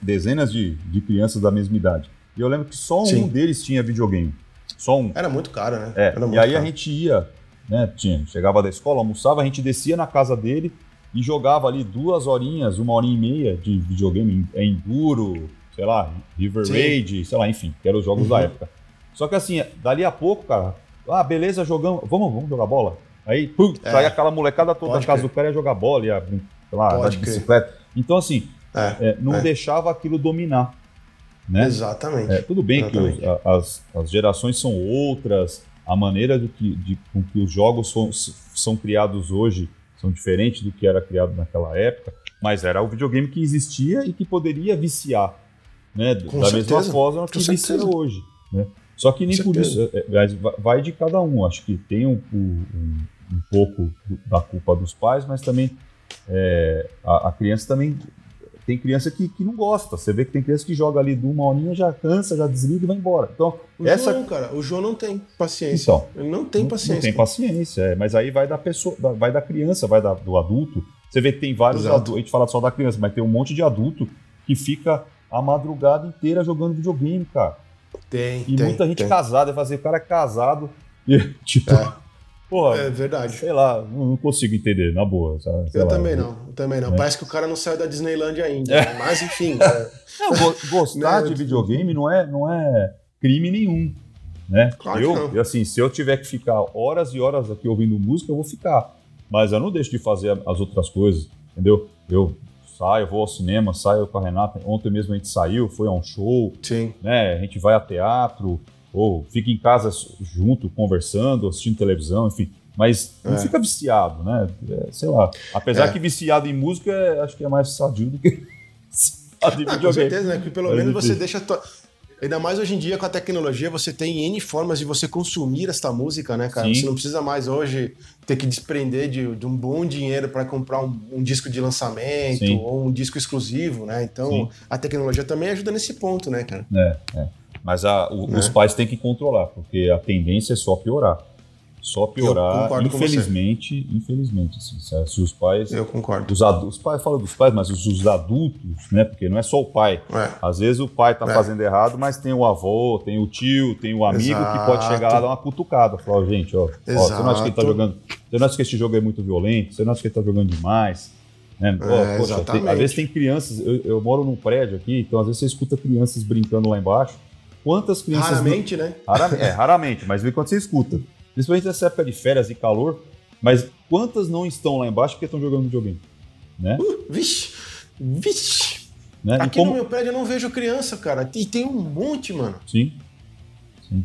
dezenas de, de crianças da mesma idade. E eu lembro que só um Sim. deles tinha videogame. Só um. Era muito caro, né? É, e aí a caro. gente ia, né? Tinha, chegava da escola, almoçava, a gente descia na casa dele e jogava ali duas horinhas, uma horinha e meia de videogame, é Enduro, sei lá, River Sim. Raid, sei lá, enfim, que eram os jogos Uhum. da época. Só que assim, dali a pouco, cara, ah, beleza, jogamos, vamos, vamos jogar bola? Aí, pum, É. saía aquela molecada toda da Pode casa crer. do cara ia jogar bola, ia, sei lá, andar de bicicleta. Então, assim, É, é, não é. deixava aquilo dominar, né? Exatamente. É, tudo bem que Exatamente. os- a- as, as gerações são outras, a maneira do que, de, com que os jogos são, são criados hoje são diferentes do que era criado naquela época, mas era o videogame que existia e que poderia viciar, né? Com da certeza, mesma forma que vicia hoje, né? Só que nem por isso, é, va- vai de cada um. Acho que tem um, um, um pouco da culpa dos pais, mas também é, a, a criança também tem criança que, que não gosta. Você vê que tem criança que joga ali de uma horinha, já cansa, já desliga e vai embora. Então, O essa. João, cara, o João não tem paciência. Então, Ele não tem paciência. Não tem paciência, é, mas aí vai da pessoa, vai da criança, vai da- do adulto. Você vê que tem vários adultos, a gente fala só da criança, mas tem um monte de adulto que fica a madrugada inteira jogando videogame, cara. Tem, E tem, muita gente tem. casada, fazer o cara é casado e, tipo, É. porra, É verdade. sei lá, não, não consigo entender, na boa. sabe? Eu lá. também não, eu também não. É. Parece que o cara não saiu da Disneylandia ainda. né? Mas enfim, é, Não, go- gostar Né, de videogame não é, não é crime nenhum, né? Claro que eu, não. eu, assim, se eu tiver que ficar horas e horas aqui ouvindo música, eu vou ficar. Mas eu não deixo de fazer as outras coisas, entendeu? Eu saio, vou ao cinema, saio com a Renata. Ontem mesmo a gente saiu, foi a um show, sim. né? A gente vai a teatro, ou fica em casa junto, conversando, assistindo televisão, enfim. Mas não É. fica viciado, né? É, sei lá. Apesar É. que viciado em música, é- acho que é mais sadio do que Ah, com certeza, né? Porque pelo É menos você deixa. tua- Ainda mais hoje em dia com a tecnologia, você tem N formas de você consumir esta música, né, cara? Sim. Você não precisa mais hoje ter que desprender de, de um bom dinheiro para comprar um, um disco de lançamento Sim. ou um disco exclusivo, né? Então Sim. a tecnologia também ajuda nesse ponto, né, cara? É, é. Mas a- o- Né? os pais têm que controlar, porque a tendência é só piorar. Só piorar, infelizmente, infelizmente. assim, se, os pais. Eu concordo. Os os pais falam dos pais, mas os, os adultos, né? Porque não é só o pai. É. Às vezes o pai tá É. fazendo errado, mas tem o avô, tem o tio, tem o amigo que pode Exato. chegar lá e dar uma cutucada. Falar, gente, ó, ó, você não acha que ele tá Exato. jogando. Você não acha que esse jogo é muito violento? Você não acha que ele tá jogando demais? Né? É, poxa, tem- às vezes tem crianças, eu, eu moro num prédio aqui, então às vezes você escuta crianças brincando lá embaixo. Quantas crianças. Raramente, né? Raramente, é, raramente, mas vê quando você escuta. Principalmente nessa época de férias e calor, Mas quantas não estão lá embaixo porque estão jogando videogame? Né? Uh, vixe, vixe. né? Aqui como- no meu prédio eu não vejo criança, cara. E tem um monte, mano. Sim.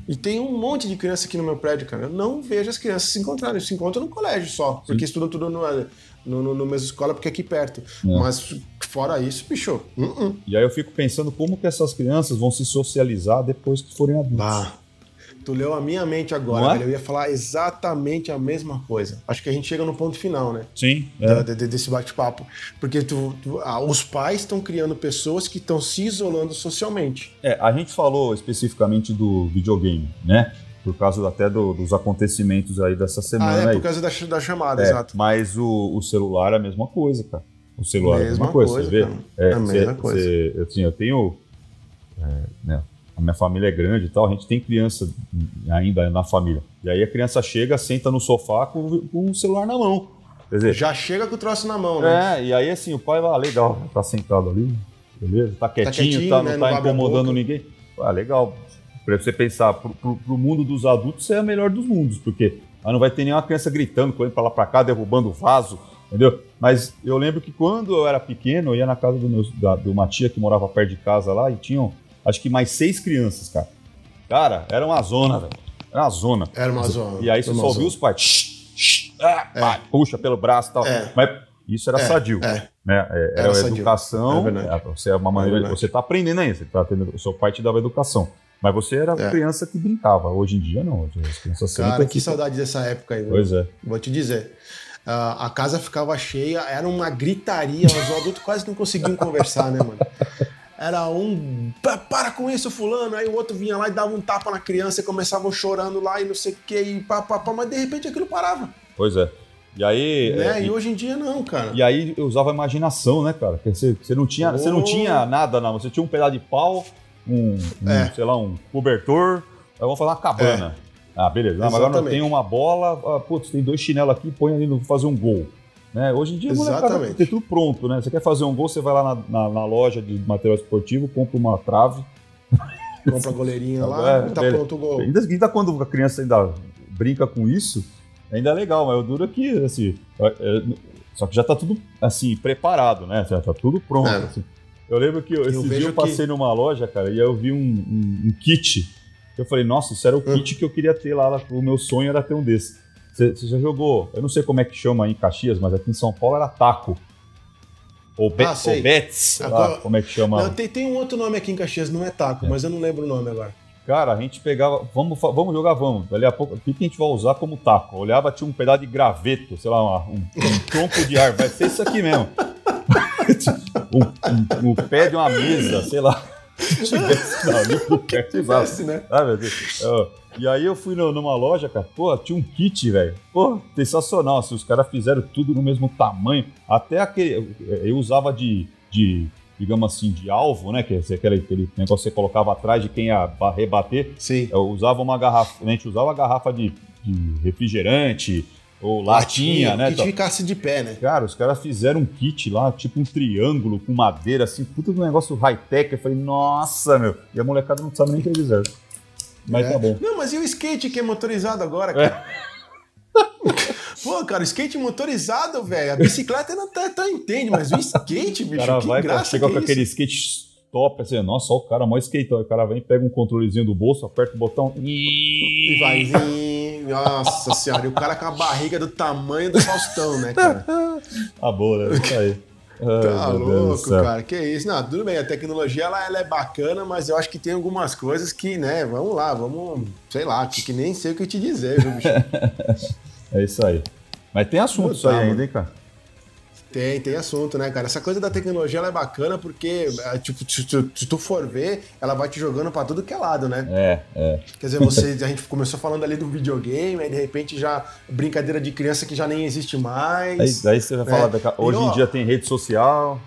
E tem um monte de criança aqui no meu prédio, cara. Eu não vejo as crianças se encontrarem. Eles se encontram no colégio só. Porque estudam tudo no, no, no, mesma escola, porque é aqui perto. Mas fora isso, bicho. uh -uh. E aí eu fico pensando como que essas crianças vão se socializar depois que forem adultos. Tu leu a minha mente agora, é? velho. Eu ia falar exatamente a mesma coisa. Acho que a gente chega no ponto final, né? Sim. Da- de- de- desse bate-papo. Porque tu, tu- ah, os pais estão criando pessoas que estão se isolando socialmente. É, a gente falou especificamente do videogame, né? Por causa até do- dos acontecimentos aí dessa Ah, semana é, aí. por causa da, da chamada, É, exato. Mas o, o celular é a mesma coisa, cara. O celular é a mesma Mesma coisa, coisa, você vê? É, É a mesma cê- coisa. cê- assim, eu tenho. é, né, a minha família é grande e tal, a gente tem criança ainda na família. E aí a criança chega, senta no sofá com, com o celular na mão. Quer dizer, Já chega com o troço na mão, né? é, e aí assim, o pai vai, ah, legal, tá sentado ali, beleza, tá quietinho, quietinho, tá, né, não não tá a incomodando ninguém. Ah, legal. Pra você pensar, pro, pro, pro mundo dos adultos é a melhor dos mundos, porque aí não vai ter nenhuma criança gritando, correndo pra lá pra cá, derrubando o vaso, entendeu? Mas eu lembro que quando eu era pequeno, eu ia na casa do meu, da, de uma tia que morava perto de casa lá e tinham, acho que mais seis crianças, cara. Cara, era uma zona, velho. Era uma zona. Era uma zona. E aí você só ouvia os pais. "Shh, shh", ah, pá, puxa pelo braço e tal. É. Mas isso era É, sadio. é. Né? É, Era, Era sadio. educação. É é, você é uma maneira. É você tá aprendendo ainda. Você tá tendo, o seu pai te dava educação. Mas você era É. criança que brincava. Hoje em dia, não. As crianças Cara, que saudade dessa época aí. viu? Pois é. Vou te dizer. Ah, a casa ficava cheia, era uma gritaria, os adultos quase não conseguiam conversar, né, mano? Era um. "Pa- Para com isso, fulano. Aí o outro vinha lá e dava um tapa na criança e começavam chorando lá e não sei o que, e pá, pá, pá, mas de repente aquilo parava. Pois é. E aí. né? é, E e, hoje em dia não, cara. e aí eu usava a imaginação, né, cara? Porque Você, você, não, tinha, você não Oh. tinha nada, não. Você tinha um pedaço de pau, um, um, É. sei lá, um cobertor. Aí vamos fazer uma cabana. Ah, beleza. Mas agora não tem uma bola. Ah, putz, tem dois chinelos aqui, põe ali, vou fazer um gol. Né? Hoje em dia, molecada Exatamente. tem tudo pronto, né? Você quer fazer um gol, você vai lá na, na- na loja de material esportivo, compra uma trave. Compra a goleirinha lá É, tá beleza. pronto o gol. Ainda, ainda quando a criança ainda brinca com isso, ainda é legal, mas o duro é que, assim, é- é- só que já tá tudo, assim, preparado, né? Já tá tudo pronto. É. assim. Eu lembro que esse dia eu passei numa loja, cara, e eu vi um, um- um kit. Eu falei, nossa, isso era o Hum. kit que eu queria ter lá. lá, O meu sonho era ter um desse. Você já jogou? Eu não sei como é que chama aí em Caxias, mas aqui em São Paulo era taco. Ou, be Ah, ou bets, sei lá, Agora- como é que chama? Não, tem, tem um outro nome aqui em Caxias, não é taco, mas eu não lembro o nome agora. Cara, a gente pegava, vamos, vamos jogar, vamos. Dali a pouco, o que que a gente vai usar como taco? Eu olhava, tinha um pedaço de graveto, sei lá, uma- um, um tronco de árvore. Vai ser isso aqui mesmo. um, um- um pé de uma mesa, sei lá. Se tivesse ali por perto, usava. Esse, né? Ah, meu Deus. Ó, E aí eu fui no- numa loja, cara, pô, tinha um kit, velho. Pô, sensacional. Assim, os caras fizeram tudo no mesmo tamanho. Até aquele. Eu usava de. de digamos assim, de alvo, né? Que é aquele, aquele negócio que você colocava atrás de quem ia ba- rebater. Sim. Eu usava uma garrafa. A gente usava garrafa de, de refrigerante ou latinha, né? Que tal. ficasse de pé, né? Cara, os caras fizeram um kit lá, tipo um triângulo com madeira, assim, puta do negócio high-tech. Eu falei, nossa, meu. E a molecada não sabe nem o que eles fizeram. Mas É. tá bom. Não, mas e o skate que é motorizado agora, É. cara? Pô, cara, o skate motorizado, velho. A bicicleta ainda tá, tá entende, mas o skate, O bicho, cara que vai, graça chega que com é aquele skate top, assim, nossa, ó, o cara, mó skate. O cara vem, pega um controlezinho do bolso, aperta o botão. E vai. Nossa senhora, e o cara com a barriga do tamanho do Faustão, né, cara? Ah, boa, né? Isso aí. Tá Ai, do louco, céu. cara. Que isso? Não, tudo bem, a tecnologia ela, ela é bacana, mas eu acho que tem algumas coisas que, né, vamos lá, vamos, sei lá, que, que nem sei o que te dizer, viu, bicho? É isso aí. Mas tem assunto isso Tá, aí ainda, hein, cara? Tem, tem assunto, né, cara? Essa coisa da tecnologia ela é bacana porque, é, tipo, se, tu- se tu for ver, ela vai te jogando pra tudo que é lado, né? É, é. Quer dizer, você, a gente começou falando ali do videogame, aí de repente já brincadeira de criança que já nem existe Aí, mais. daí você vai É. falar, E, hoje em ó, dia tem rede social.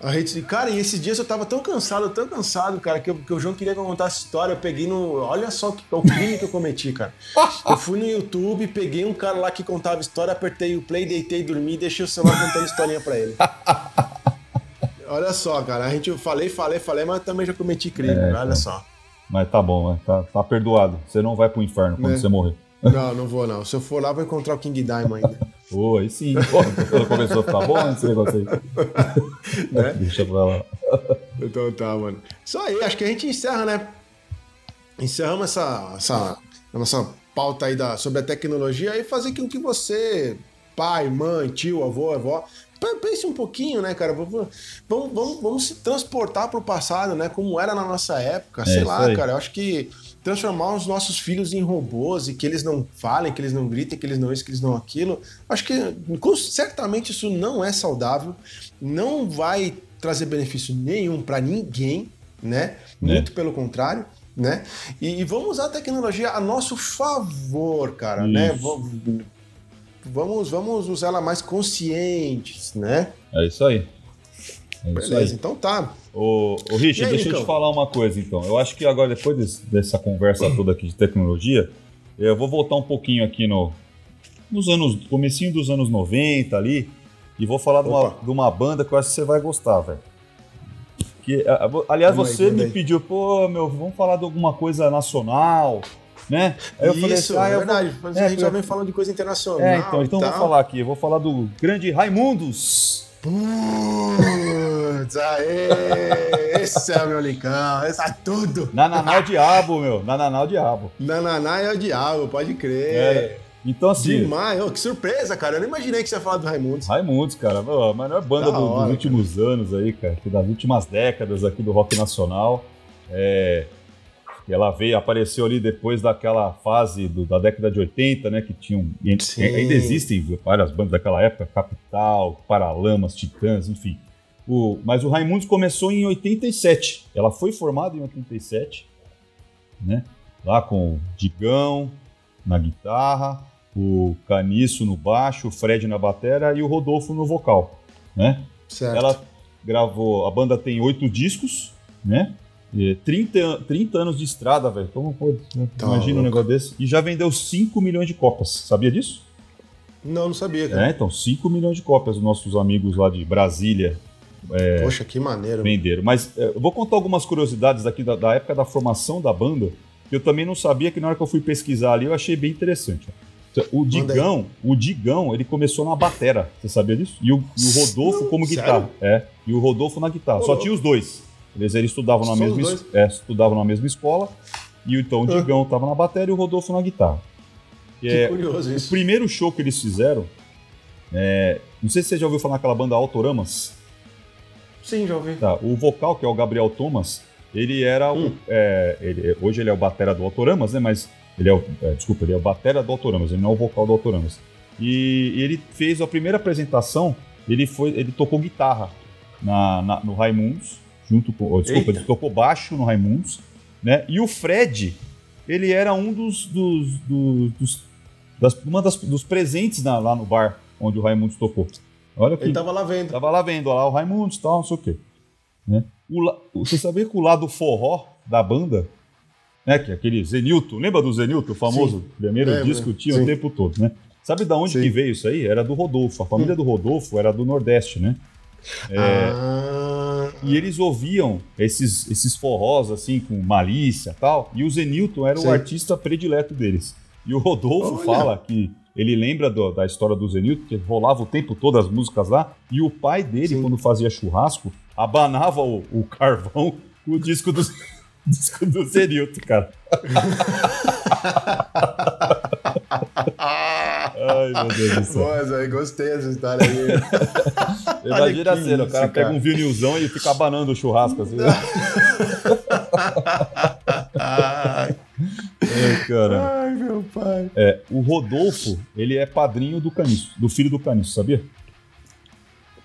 A rede, cara, e esses dias eu tava tão cansado, tão cansado, cara, que, eu- que o João queria que eu contasse história. Eu peguei no. Olha só que, o crime que eu cometi, cara. Eu fui no YouTube, peguei um cara lá que contava história, apertei o play, deitei, dormi e deixei o celular contando historinha pra ele. Olha só, cara, a gente eu falei, falei, falei, mas também já cometi crime, É, olha só. Mas tá bom, tá, tá perdoado. Você não vai pro inferno quando Né? você morrer. Não, não vou não. Se eu for lá, vou encontrar o King Diamond ainda. Pô, aí sim. Pô, começou a ficar bom esse negócio aí. Né? Deixa pra lá. Então tá, mano. Isso aí, acho que a gente encerra, né? Encerramos essa, essa nossa pauta aí da, sobre a tecnologia e fazer com que você, pai, mãe, tio, avô, avó, pe- pense um pouquinho, né, cara? Vamos, vamos, vamos, se transportar pro passado, né? Como era na nossa época. Sei isso lá, aí. cara. Eu acho que transformar os nossos filhos em robôs e que eles não falem, que eles não gritem, que eles não isso, que eles não aquilo. Acho que certamente isso não é saudável, não vai trazer benefício nenhum para ninguém, né? Muito pelo contrário, né? E, e vamos usar a tecnologia a nosso favor, cara, né? Isso. Vamos, vamos usar ela mais conscientes, né? É isso aí. É Beleza, aí. então tá. Ô, ô Richard, E aí, deixa eu te falar uma coisa então. Eu acho que agora, depois desse- dessa conversa toda aqui de tecnologia, eu vou voltar um pouquinho aqui no, nos anos, comecinho dos anos 90 ali, e vou falar de uma, de uma banda que eu acho que você vai gostar, velho. Aliás, Vamos aí, você manda me aí. pediu, pô, meu, vamos falar de alguma coisa nacional, né? Aí eu falei Isso, assim, ah, é vou- verdade. Mas é, a gente já vem falando de coisa internacional. É, então, então eu vou falar aqui, eu vou falar do grande Raimundos. Putz, aê! Esse é o meu Licão, esse é tudo! Nananá é o diabo, meu. Nananá é o diabo. Nananá é o diabo, pode crer. É. Então, assim, Demais, Ô, que surpresa, cara. Eu não imaginei que você ia falar do Raimundo. Raimundos, cara, a maior banda Da do- hora, dos últimos anos aí, cara, das últimas décadas aqui do rock nacional. É, ela veio, apareceu ali depois daquela fase do- da década de 80, né, que tinham, ainda- Sim. ainda existem várias bandas daquela época, Capital, Paralamas, Titãs, enfim. O, mas o Raimundos começou em 87. Ela foi formada em 87, né? Lá com o Digão na guitarra, o Caniço no baixo, o Fred na batera e o Rodolfo no vocal, né? Certo. Ela gravou, a banda tem oito discos, né? E 30, an- 30 anos de estrada, velho. Como pode? Tá Imagina um louco. negócio desse. E já vendeu 5 milhões de cópias. Sabia disso? Não, não sabia, cara. É, então, 5 milhões de cópias os nossos amigos lá de Brasília Poxa, que maneiro. venderam. Mas é, eu vou contar algumas curiosidades aqui da, da época da formação da banda, que eu também não sabia, que na hora que eu fui pesquisar ali, eu achei bem interessante. ó. O. Digão, o Digão, ele começou na batera, você sabia disso? E o, e o Rodolfo Não, como sério? guitarra. É, e o Rodolfo na guitarra. Só tinha os dois. Eles, eles estudavam na mesma, es- é, estudavam na mesma escola, e então o Ah. Digão estava na batera e o Rodolfo na guitarra. Que É, curioso o isso. primeiro show que eles fizeram, é, não sei se você já ouviu falar naquela banda Autoramas. Sim, já ouvi. Tá, o vocal, que é o Gabriel Thomas, ele era o. Hum. é, ele- hoje ele é o batera do Autoramas, né? Mas ele é o. é, desculpa, ele é o batera do Autoramas, ele não é o vocal do Autoramas. E ele fez a primeira apresentação, ele foi. Ele tocou guitarra na, na- no Raimundos, junto com. oh, desculpa, Eita. ele tocou baixo no Raimundos, né? E o Fred, ele era um dos. dos, dos, dos- das, uma das, dos presentes na- lá no bar onde o Raimundos tocou. Olha que Ele tava lá vendo. Tava lá vendo, olha lá o Raimundos e tal, não sei o quê. Né? O Você sabia que o lado forró da banda, né, que é aquele Zenilton, lembra do Zenilton, o famoso primeiro lembro, disco que tinha sim. o tempo todo, né? Sabe da onde Sim. que veio isso aí? Era do Rodolfo. A família do Rodolfo era do Nordeste, né? Ah, E eles ouviam esses, esses forrós, assim, com malícia e tal. E o Zenilton era Sim. o artista predileto deles. E o Rodolfo Olha. fala que ele lembra do- da história do Zenilton, que rolava o tempo todo as músicas lá. E o pai dele, Sim. quando fazia churrasco, abanava o, o carvão com o disco do, disco do Zenilton, cara. Ai, meu Deus do céu. Aí gostei dessa história aí. Imagina a cena, o cara pega um vinilzão e fica abanando o churrasco assim. Ai, Ai, cara. ai, meu pai. É, o Rodolfo, ele é padrinho do Caniço, do filho do Caniço, sabia?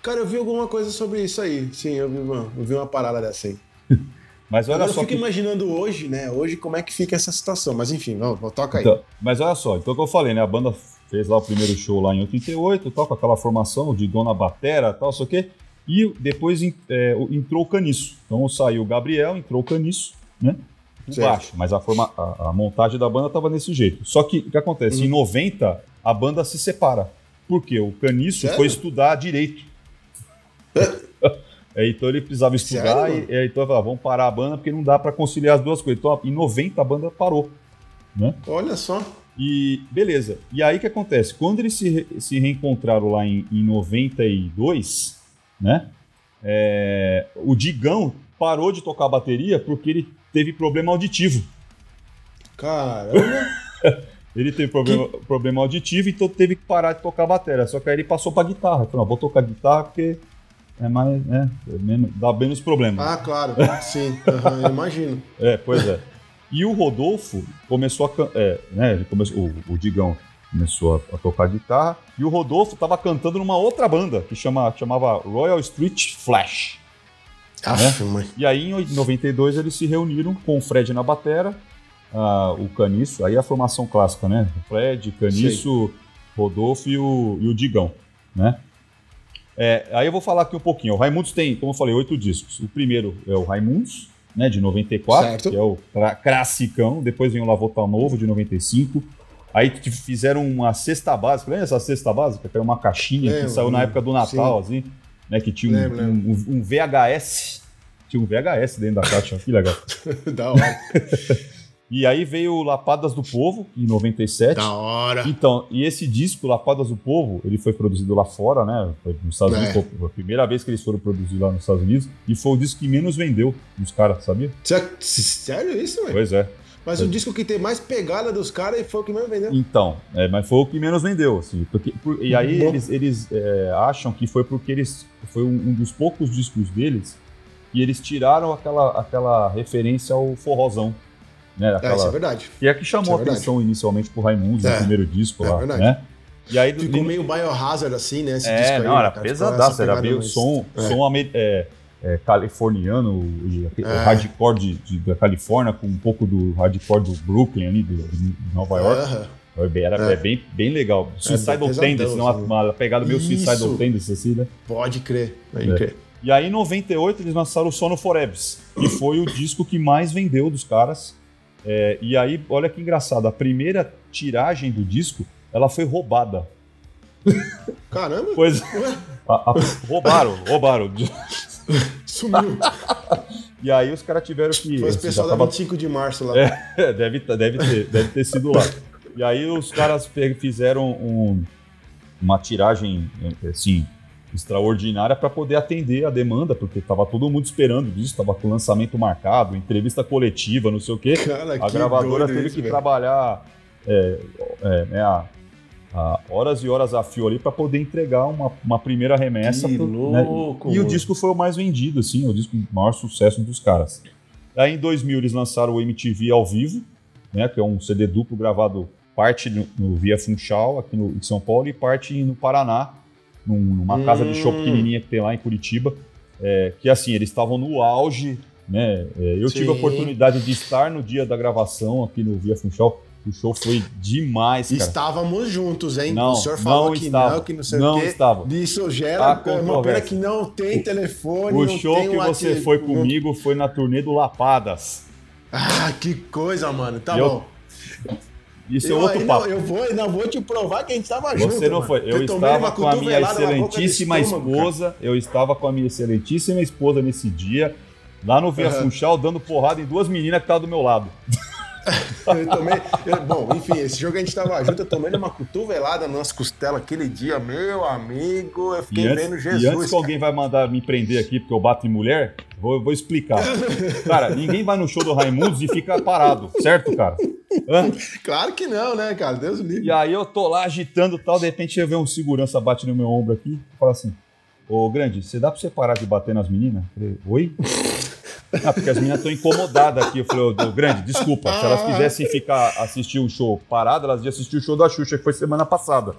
Cara, eu vi alguma coisa sobre isso aí. Sim, eu vi uma, eu vi uma parada dessa aí. Mas olha eu só fico que... imaginando hoje, né? Hoje como é que fica essa situação. Mas enfim, vamos, toca aí. Então, mas olha só, então o que eu falei, né? A banda fez lá o primeiro show lá em 88, tal, com aquela formação de Dona Batera, tal, sei o quê. E depois é, entrou o Caniço. Então saiu o Gabriel, entrou o Caniço, né? Baixo. Mas a, forma, a, a montagem da banda tava desse jeito. Só que o que acontece? Hum. Em 90, a banda se separa. Por quê? O Caniço Sério? foi estudar direito. É, então ele precisava estudar Sério, e, e aí então falou, vamos parar a banda porque não dá pra conciliar as duas coisas. Então em 90 a banda parou. Né? Olha só. E beleza. E aí o que acontece? Quando eles se, se reencontraram lá em, em 92, né? é, o Digão parou de tocar bateria porque ele teve problema auditivo. Caramba. Ele teve problema, problema auditivo, então teve que parar de tocar bateria. Só que aí ele passou pra guitarra. Ele Falou, "Não, vou tocar guitarra porque é mais, né, é menos- dá menos problema. Ah, claro. Sim. Eu imagino. É, pois é. E o Rodolfo começou a. É, né, ele começou, o, o Digão começou a, a tocar guitarra. E o Rodolfo tava cantando numa outra banda que chama, chamava Royal Street Flash. Aff, mãe. E aí, em 92, eles se reuniram com o Fred na batera, ah, o Caniço, aí a formação clássica, né? Fred, Caniço, Rodolfo e o, e o Digão, né? É, aí eu vou falar aqui um pouquinho. O Raimundos tem, como eu falei, oito discos. O primeiro é o Raimundos, né, de 94, Certo. que é o classicão. Depois vem o Lavota Novo, de 95. Aí fizeram uma cesta básica, lembra essa cesta básica? Que era uma caixinha que Lembro, saiu na época do Natal, assim, né? Que tinha um, Lembro, lembro. um- um VHS. Tinha um VHS dentro da caixa, que legal. da hora. E aí veio o Lapadas do Povo, em 97. Da hora. Então, e esse disco, Lapadas do Povo, ele foi produzido lá fora, né? Foi nos Estados É. Unidos, foi a primeira vez que eles foram produzidos lá nos Estados Unidos. E foi o disco que menos vendeu dos caras, sabia? Sé- Sério isso, velho? Pois é. Mas o disco que tem mais pegada dos caras e foi o que mesmo vendeu. Então, é, mas foi o que menos vendeu, assim. Porque, por- e aí Bom. eles, eles é, acham que foi porque eles. Foi um, um dos poucos discos deles e eles tiraram aquela, aquela referência ao forrozão. Né? É, Aquela, isso é verdade. que é que chamou é a atenção inicialmente pro Raimundo É, no primeiro disco é lá, verdade. né? E aí Ficou li- meio biohazard assim, né? Esse é, disco aí, não, era cara? Pesadaço, era meio som, É. som é, é, californiano, e É. hardcore de, de- da Califórnia, com um pouco do hardcore do Brooklyn ali, de, de Nova York. É Era É. é bem, bem legal. Suicidal pesadão, Tendencies, né? uma, assim. uma pegada meio Isso. Suicidal Tendencies, assim, né? Pode crer. Pode É. crer. E aí, em 98, eles lançaram o Sono Forebs, que foi o disco que mais vendeu dos caras. É, e aí, olha que engraçado, a primeira tiragem do disco, ela foi roubada. Caramba, Pois, a- a- roubaram, roubaram. sumiu. E aí os caras tiveram que... Foi já pessoal tava- da 25 de março lá. É, deve, tá- deve, ter, deve ter sido lá. E aí os caras fizeram um- uma tiragem, assim, extraordinária para poder atender a demanda, porque tava todo mundo esperando disso, tava com o lançamento marcado, entrevista coletiva, não sei o quê. Cara, A que gravadora teve isso, que velho. trabalhar é, é, né, a- a horas e horas a fio ali para poder entregar uma, uma primeira remessa. Que pro- né, louco, E o disco foi o mais vendido, assim, o disco o maior sucesso dos caras. Aí em 2000 eles lançaram o MTV ao vivo, né, que é um CD duplo gravado parte no, no Via Funchal, aqui no, em São Paulo, e parte no Paraná, num- numa casa de show Hum. pequenininha que tem lá em Curitiba. É, que assim, eles estavam no auge, né? é, eu tive a Sim. oportunidade de estar no dia da gravação aqui no Via Funchal. O show foi demais, cara. Estávamos juntos, hein? Não, o senhor falou não que estava. não, que não sei Não o quê. estava. Isso gera uma pena que não tem telefone, O show que você foi comigo foi na turnê do Lapadas. Ah, que coisa, mano. Tá eu- bom. Isso é Eu outro ainda- papo. Eu vou, ainda vou te provar que a gente tava junto. Você não foi. Eu estava com a minha excelentíssima estômago, cara. esposa. Eu estava com a minha excelentíssima esposa nesse dia, lá no Via Aham. Funchal, dando porrada em duas meninas que estavam do meu lado. Eu tomei. eu- bom, enfim, esse jogo a gente tava junto, eu tomei uma cotovelada nas costelas aquele dia, meu amigo. Eu fiquei E antes, vendo e Jesus. antes que alguém vai mandar me prender aqui porque eu bato em mulher, vou, vou explicar. Cara, ninguém vai no show do Raimundos e fica parado, certo, cara? Hã? Claro que não, né, cara? Deus livre. E aí eu tô lá agitando e tal, de repente eu vejo um segurança bate no meu ombro aqui e fala assim: Ô grande, você dá pra você parar de bater nas meninas? Eu falei, oi? Ah, porque as meninas estão incomodadas aqui. Eu falei, ô grande, desculpa. Se elas quisessem ficar assistir um show parado, elas iam assistir o show da Xuxa, que foi semana passada.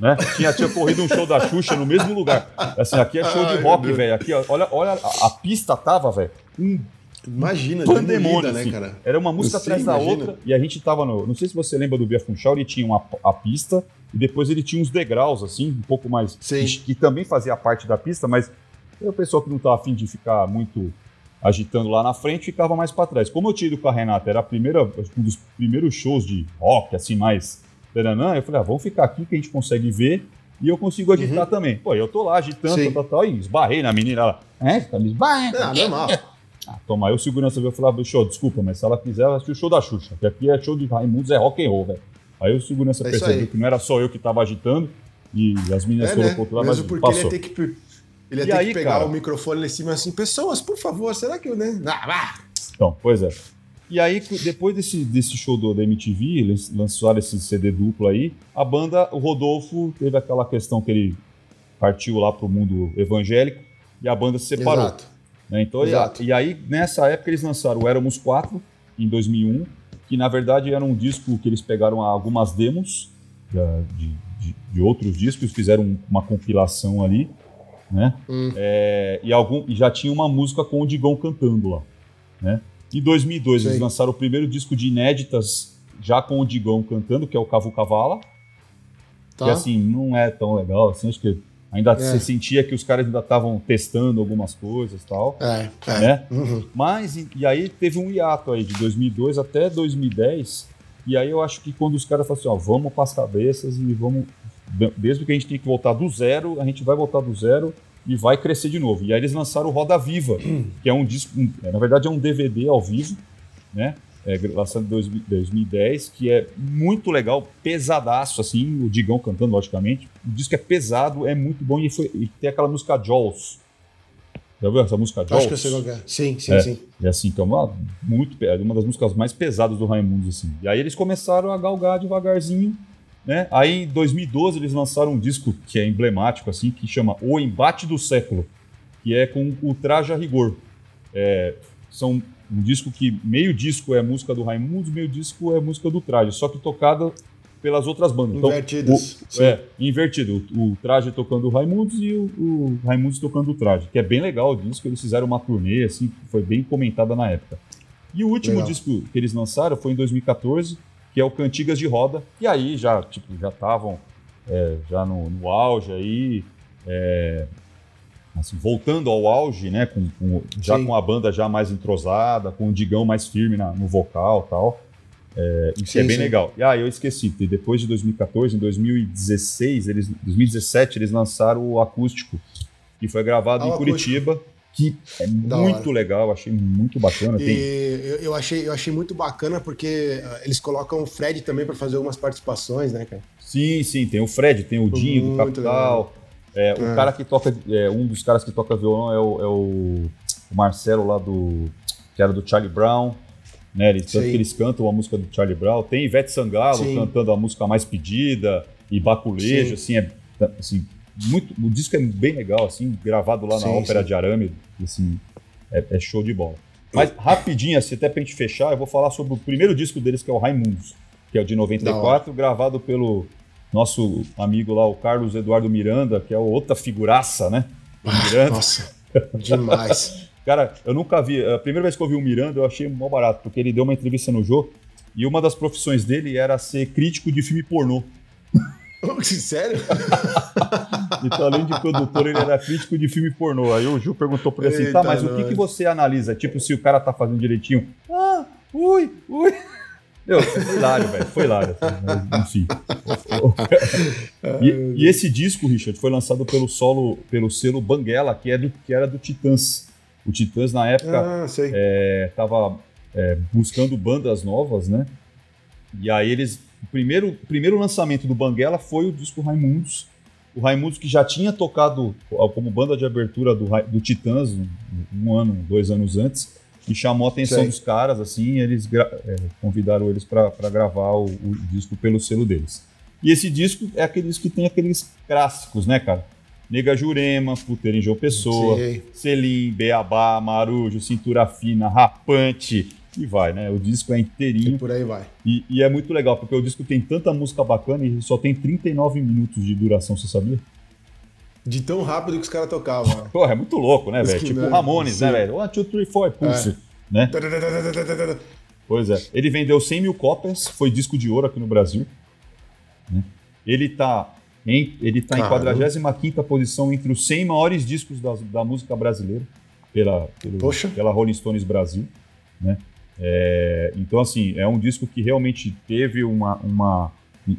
Né? Tinha, tinha corrido um show da Xuxa no mesmo lugar. Assim, aqui é show Ai, de rock, velho. Aqui, ó, olha, olha, a, a pista tava, velho, um Imagina, pandemônio, demolida, né, assim. cara? Era uma música Sim, atrás da imagina. outra. E a gente tava no. Não sei se você lembra do Via Funchal, ele tinha uma, a pista e depois ele tinha uns degraus, assim, um pouco mais. Sim. Que, que também fazia parte da pista, mas o pessoal que não tava afim de ficar muito agitando lá na frente ficava mais para trás. Como eu tinha ido com a Renata, era a primeira, um dos primeiros shows de rock, assim, mais. Taranã, Eu falei, ah, vamos ficar aqui que a gente consegue ver. E eu consigo agitar também. Pô, eu tô lá agitando, Uhum. Sim. tal, tal, tal, e esbarrei na menina lá. É, tá me esbarrando. Ah, normal. Ah, toma, aí o segurança veio falar, show, desculpa, mas se ela quiser, ela assistir o show da Xuxa, que aqui é show de Raimundos, é rock and roll, velho. Aí o segurança É percebeu que não era só eu que tava agitando e as meninas É, foram né? pro outro lado, mas Mesmo porque ele passou. ia ter que, ele ia ter aí, que pegar cara? o microfone lá em cima assim, pessoas, por favor, será que eu, né? Ah, vá! Então, pois é. E aí, depois desse, desse show do, da MTV, eles lançaram esse CD duplo aí, a banda, o Rodolfo, teve aquela questão que ele partiu lá pro mundo evangélico e a banda se separou. Exato. né? Então, e, Exato. e aí, nessa época, eles lançaram o Éramos 4, em 2001, que na verdade era um disco que eles pegaram algumas demos de, de- de outros discos, fizeram uma compilação ali, né? Hum. É, e, algum, e já tinha uma música com o Digão cantando lá, né? Em 2002, eles Sei. lançaram o primeiro disco de inéditas já com o Digão cantando, que é o Cavu Cavala, Tá? que assim, não é tão legal, assim, acho que ainda É. você sentia que os caras ainda estavam testando algumas coisas e tal, É, é. né? Uhum. Mas, e, e aí teve um hiato aí de 2002 até 2010, e aí eu acho que quando os caras falaram assim, ó, vamos para as cabeças e vamos, mesmo que a gente tenha que voltar do zero, a gente vai voltar do zero e vai crescer de novo. E aí eles lançaram o Roda Viva, que é um disco, um- é, na verdade é um DVD ao vivo, né? É, lançado em 2000 2010, que é muito legal, pesadaço, assim, o Digão cantando, logicamente. O disco é pesado, é muito bom e, foi- e tem aquela música Jaws. Já viu essa música Jaws? Acho que eu sei qual é. Sim, sim, É. sim. E assim, que é uma, muito, uma das músicas mais pesadas do Raimundos, assim. E aí eles começaram a galgar devagarzinho, né? Aí em 2012 eles lançaram um disco que é emblemático, assim, que chama O Embate do Século, que é com o Traje a Rigor. É, são um disco que meio disco é música do Raimundos, meio disco é música do Traje, só que tocada pelas outras bandas. Então, Invertidas. o- é, invertido. O, o Traje tocando o Raimundos e o, o Raimundos tocando o Traje, que é bem legal o disco. Eles fizeram uma turnê, assim, foi bem comentada na época. E o último Legal. disco que eles lançaram foi em 2014, que é o Cantigas de Roda. E aí já, tipo, já estavam é, já no, no auge aí, é, assim, voltando ao auge, né? Com, com- já Sim. com a banda já mais entrosada, com o Digão mais firme na- no vocal e tal. É, isso é Sim, bem sim. legal. E aí eu esqueci, depois de 2014, em 2016, eles, 2017, eles lançaram o acústico, que foi gravado Ah, em Curitiba, que é Da muito hora. legal, achei muito bacana. Tem, eu, eu achei, eu achei muito bacana porque ah, eles colocam o Fred também para fazer algumas participações, né, cara? Sim, sim, tem o Fred, tem o Dinho do Muito Capital. É, O É. cara que toca, é, um dos caras que toca violão é o, é o- o Marcelo lá do. que era do Charlie Brown. Né? Eles, tanto Sim. que eles cantam a música do Charlie Brown. Tem Ivete Sangalo Sim. cantando a música mais pedida e Baculejo, assim, é, assim, muito, o disco é bem legal, assim, gravado lá na Sim, Ópera sim. de Arame, assim, é, é show de bola. Mas rapidinho, assim, até pra gente fechar, eu vou falar sobre o primeiro disco deles, que é o Raimundos, que é o de 94, gravado pelo nosso amigo lá, o Carlos Eduardo Miranda, que é outra figuraça, né? O Miranda. Nossa, demais. Cara, eu nunca vi. A primeira vez que eu vi o Miranda, eu achei mó barato, porque ele deu uma entrevista no Jô e uma das profissões dele era ser crítico de filme pornô. Sério? Então, além de produtor, ele era crítico de filme pornô. Aí o Ju perguntou pra ele assim: tá, Eita, mas o que, nós. que você analisa? Tipo, se o cara tá fazendo direitinho. Ah, ui, ui. Meu, foi hilário, velho. Foi hilário. assim, enfim. E, e esse disco, Richard, foi lançado pelo solo, pelo selo Banguela, que, é do, que era do Titãs. O Titãs, na época, Ah, é, tava é, buscando bandas novas, né? E aí eles. O primeiro, primeiro lançamento do Banguela foi o disco Raimundos. O Raimundos que já tinha tocado como banda de abertura do, do Titãs um, ano, dois anos antes, e chamou a atenção dos caras, assim, eles é, convidaram eles para gravar o, o disco pelo selo deles. E esse disco é aquele disco que tem aqueles clássicos, né, cara? Nega Jurema, Puteira em João Pessoa, Sei. Selim, Beabá, Marujo, Cintura Fina, Rapante, e vai, né? O disco é E inteirinho por aí vai. e, e é muito legal, porque o disco tem tanta música bacana e só tem 39 minutos de duração, você sabia? De tão rápido que os caras tocavam. Porra, é muito louco, né, velho? Tipo não- Ramones, sim. né, velho? One, two, three, four, puff, né? Pois é. Ele vendeu 100 mil cópias, foi disco de ouro aqui no Brasil. né? Ele tá em, ele tá em Caramba. 45ª posição entre os 100 maiores discos da, da música brasileira pela, pelo- pela Rolling Stones Brasil, né? É, então, assim, é um disco que realmente teve uma, uma,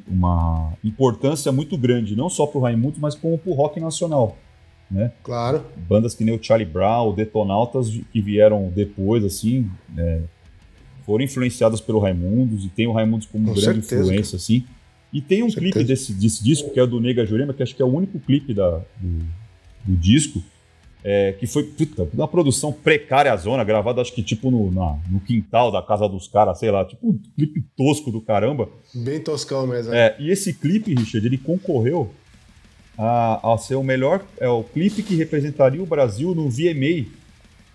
uma importância muito grande, não só pro Raimundo, mas como pro rock nacional, né? foram influenciadas pelo Raimundos e tem o Raimundos como Com grande certeza, influência, assim. E tem um Com clipe desse, desse disco, que é o do Nega Jurema, que acho que é o único clipe da, do, do disco, é, que foi puta, uma produção precária zona, gravada acho que tipo no, na- no quintal da casa dos caras, sei lá, tipo um clipe tosco do caramba. Bem toscão mesmo. É, e esse clipe, Richard, ele concorreu a, a ser o melhor, é o clipe que representaria o Brasil no VMA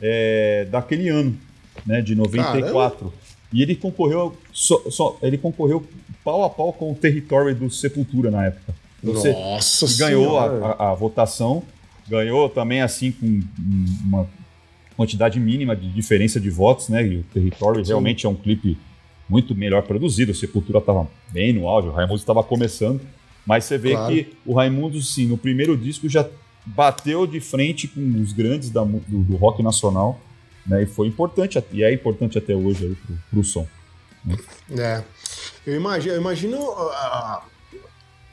é, daquele ano, né, de 94. E ele concorreu, só, só- ele concorreu pau a pau com o Territory do Sepultura na época. Você Nossa ganhou a, a- a votação, ganhou também assim com um- uma quantidade mínima de diferença de votos, né? E o Territory Sim. realmente é um clipe muito melhor produzido. O Sepultura estava bem no auge, o Raimundo estava começando, mas você vê Claro. que o Raimundo, sim, no primeiro disco já bateu de frente com os grandes da do, do rock nacional, né? E foi importante e é importante até hoje aí pro, pro som. É. Eu imagino, eu imagino ah, ah,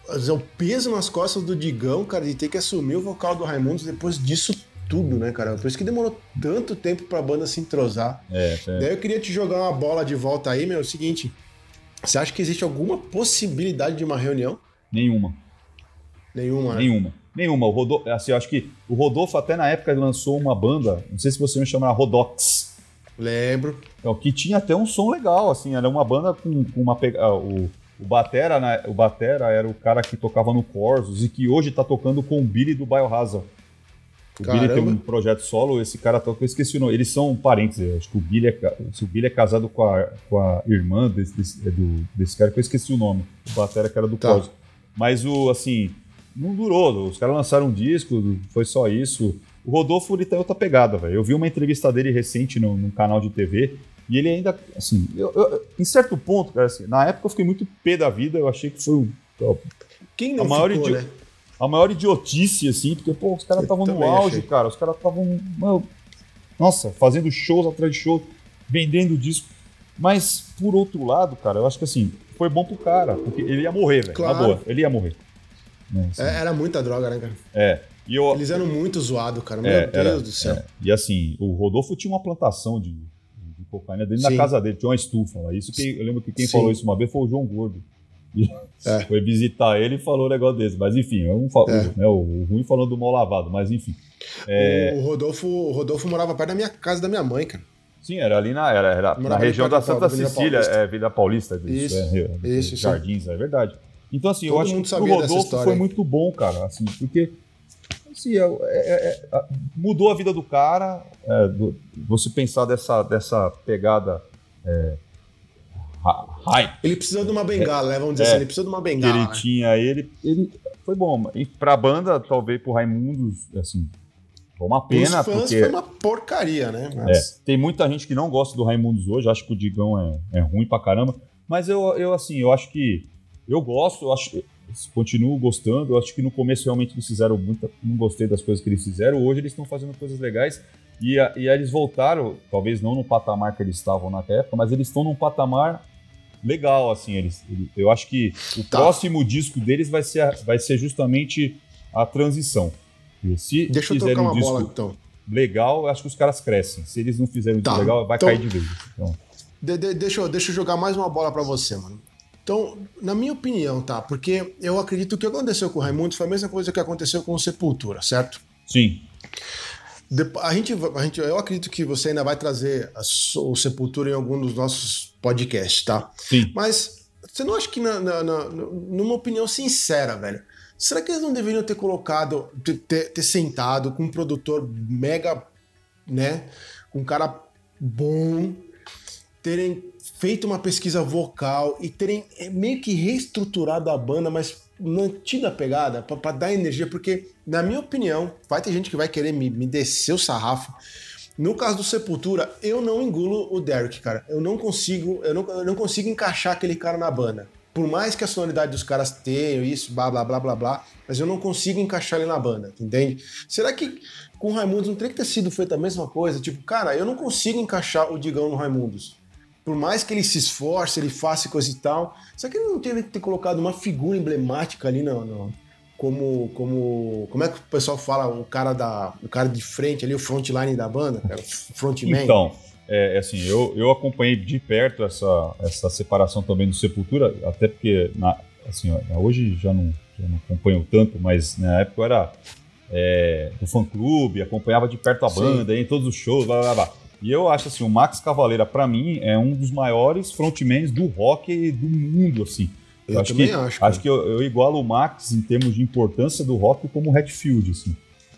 o peso nas costas do Digão, cara, de ter que assumir o vocal do Raimundos depois disso tudo, né, cara? Por isso que demorou tanto tempo pra banda se entrosar. É, é. Daí eu queria te jogar uma bola de volta aí, meu. É o seguinte: você acha que existe alguma possibilidade de uma reunião? nenhuma. Nenhuma, né? Nenhuma. Nenhuma. O Rodolfo, assim, eu acho que o Rodolfo até na época lançou uma banda, não sei se você me chama Rodox, Lembro. então, que tinha até um som legal, assim, era uma banda com, com uma pega- ah, o, o Batera, né, o Batera era o cara que tocava no Corsos e que hoje tá tocando com o Billy do Biohazard. O Billy Caramba. tem um projeto solo, esse cara toca, eu esqueci o nome, eles são parentes, eu acho que o Billy é, o Billy é casado com a, com a irmã desse, desse, é do- desse cara, que eu esqueci o nome, o Batera que era do Tá. Corsos. Mas o, assim, não durou. Os caras lançaram um disco, foi só isso. O Rodolfo, ele tem outra pegada, velho. Eu vi uma entrevista dele recente no, num canal de TV e ele ainda, assim, eu- eu- em certo ponto, cara, assim, na época eu fiquei muito pé da vida, eu achei que foi o- Quem não A maior ficou, idi- né? a maior idiotice, assim, porque, pô, os caras estavam no auge, achei. cara. Os caras estavam, nossa, fazendo shows atrás de shows, vendendo disco. Mas, por outro lado, cara, eu acho que, assim, foi bom pro cara, porque ele ia morrer, velho. Claro. Na boa, ele ia morrer. Né, assim. É, era muita droga, né, cara? É. E eu, Eles eram muito zoados, cara. Meu É, Deus era- do céu. é. E assim, o Rodolfo tinha uma plantação de cocaína dentro Sim. da casa dele, tinha uma estufa lá. Isso que eu lembro que quem Sim. falou isso uma vez foi o João Gordo. É. Foi visitar ele e falou um negócio desse. Mas enfim, eu É. né, o, o ruim falando do mal lavado, mas enfim. É, O, o Rodolfo, o Rodolfo morava perto da minha casa da minha mãe, cara. Sim, era ali na, era, era na região da Santa Avenida Cecília, Paulista. é Vida Paulista. Isso, é, é, isso, isso. Jardins, é verdade. Então, assim, eu Todo acho mundo que dessa Rodolfo foi muito bom, cara, assim, porque assim, é- é- é- mudou a vida do cara, é, do- você pensar dessa, dessa pegada é, hype Ele precisou de uma bengala, né? Vamos dizer É. assim, ele precisou de uma bengala. ele né? tinha, ele, ele foi bom. E pra banda, talvez pro Raimundos, assim, foi uma pena, Os fãs porque foi uma porcaria, né? é, Mas- tem muita gente que não gosta do Raimundos hoje, acho que o Digão é, é ruim pra caramba. Mas eu, eu, assim, eu acho que. Eu gosto, eu acho. Continuo gostando. Eu acho que no começo realmente eles fizeram muita. Não gostei das coisas que eles fizeram. Hoje eles estão fazendo coisas legais. E, a- e aí eles voltaram, talvez não no patamar que eles estavam na época, mas eles estão num patamar legal, assim. Eles, ele- eu acho que o Tá. próximo disco deles vai ser, a- vai ser justamente a transição. E se Deixa eu fizerem trocar um uma disco bola, então. legal, eu acho que os caras crescem. Se eles não fizerem um Tá. disco legal, vai Então- cair de vez. Então, De- de- deixa, eu, deixa eu jogar mais uma bola pra você, mano. Então, na minha opinião, tá? Porque eu acredito que o que aconteceu com o Raimundo foi a mesma coisa que aconteceu com o Sepultura, certo? sim, A gente, a gente, eu acredito que você ainda vai trazer a o Sepultura em algum dos nossos podcasts, tá? sim. Mas você não acha que, na, na- na- numa opinião sincera, velho, será que eles não deveriam ter colocado, ter, ter- ter sentado com um produtor mega, né? Com um cara bom, terem feito uma pesquisa vocal e terem eh, meio que reestruturado a banda, mas mantido a pegada pra dar energia, porque, na minha opinião, vai ter gente que vai querer me, me descer o sarrafo. No caso do Sepultura, eu não engulo o Derek, cara. Eu não consigo, eu não, eu não consigo encaixar aquele cara na banda. Por mais que a sonoridade dos caras tenham isso, blá blá blá blá blá, mas eu não consigo encaixar ele na banda, entende? Será que com o Raimundos não teria que ter sido feita a mesma coisa? Tipo, cara, eu não consigo encaixar o Digão no Raimundos. Por mais que ele se esforce, ele faça coisa e tal, será que ele não teria que ter colocado uma figura emblemática ali no- como como como é que o pessoal fala o cara da o cara de frente ali o frontline da banda cara, o frontman Então, é, assim, eu, eu acompanhei de perto essa, essa separação também do Sepultura, até porque, na, assim, hoje já não, já não acompanho tanto, mas na época eu era é, do fã-clube, acompanhava de perto a banda, em todos os shows, blá, blá, blá. E eu acho assim, o Max Cavaleira, para mim, é um dos maiores frontmans do rock do mundo, assim. Eu, acho também que, acho. Acho que eu, eu igualo o Max em termos de importância do rock como o Hatfield, assim.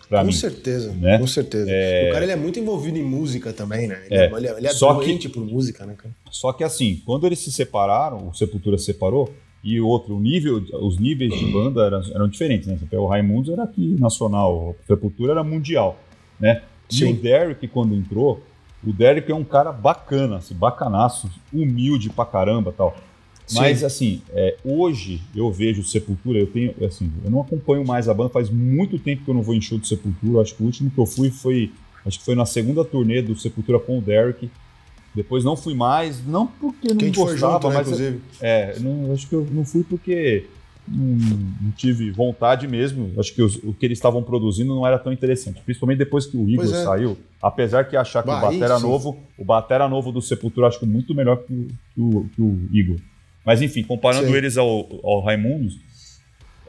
Pra com mim. certeza, né? com certeza. É... O cara ele é muito envolvido em música também, né? Ele É. é, ele é, é Só doente por música, né, cara? Só que assim, quando eles se separaram, o Sepultura se separou, e outro, o nível, os níveis de banda eram, eram diferentes, né? O Raimundos era aqui nacional, o Sepultura era mundial, né? E Sim. o Derek, quando entrou, o Derek é um cara bacana, assim, bacanaço, humilde pra caramba tal. Mas Sim. assim, é, hoje eu vejo Sepultura, eu tenho, assim, eu não acompanho mais a banda, faz muito tempo que eu não vou em show de Sepultura. Acho que o último que eu fui foi, acho que foi na segunda turnê do Sepultura com o Derek. Depois não fui mais, não porque não Que a gente foi gostava, junto, né, mas inclusive. é, não, acho que eu não fui porque não, não tive vontade mesmo. Acho que os- o que eles estavam produzindo não era tão interessante, principalmente depois que o Igor é. saiu. Apesar que achar que Bah, o batera sim. novo, o batera novo do Sepultura acho que muito melhor que o, que o, que o Igor. Mas enfim, comparando Sim. eles ao, ao Raimundos,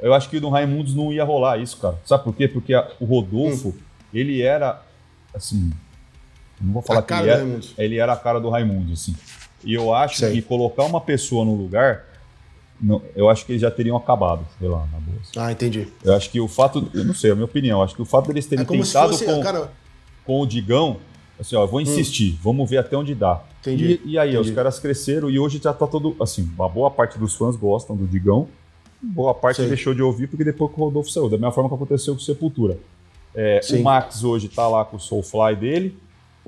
eu acho que no Raimundos não ia rolar isso, cara. Sabe por quê? Porque a- o Rodolfo, ele era assim, não vou falar que ele era, Raimundos. ele era a cara do Raimundo, assim. E eu acho Sei. que colocar uma pessoa no lugar, não- eu acho que eles já teriam acabado, sei lá, na boa. Ah, entendi. Eu acho que o fato, eu não sei, é a minha opinião, acho que o fato deles terem É tentado fosse, com, cara, com o Digão, assim, ó, eu vou insistir, vamos ver até onde dá. Entendi, E, e aí, entendi. os caras cresceram e hoje já tá todo, assim, uma boa parte dos fãs gostam do Digão, boa parte Sei. deixou de ouvir porque depois que o Rodolfo saiu, da mesma forma que aconteceu com o Sepultura. É, o Max hoje tá lá com o Soulfly dele,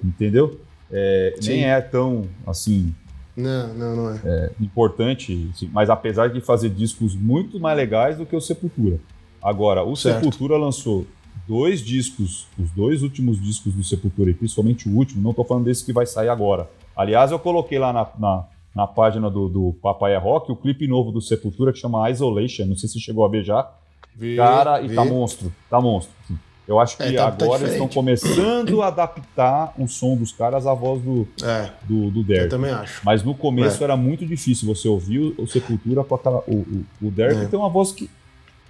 entendeu? É, nem é tão, assim, não, não, não é. importante, assim, mas apesar de fazer discos muito mais legais do que o Sepultura. Agora, o Certo. Sepultura lançou dois discos, os dois últimos discos do Sepultura, e principalmente o último, não tô falando desse que vai sair agora. Aliás, eu coloquei lá na, na, na página do, do Papai é Rock o clipe novo do Sepultura que chama Isolation, não sei se você chegou a ver já. Vi, Cara, e vi. tá monstro, tá monstro. assim. Eu acho que É, tá- tá agora eles estão começando a adaptar o som dos caras à voz do, É, do, do eu Derek. também acho. Mas no começo É. era muito difícil você ouvir o, Sepultura com aquela. O, o, o Derek É. tem uma voz que,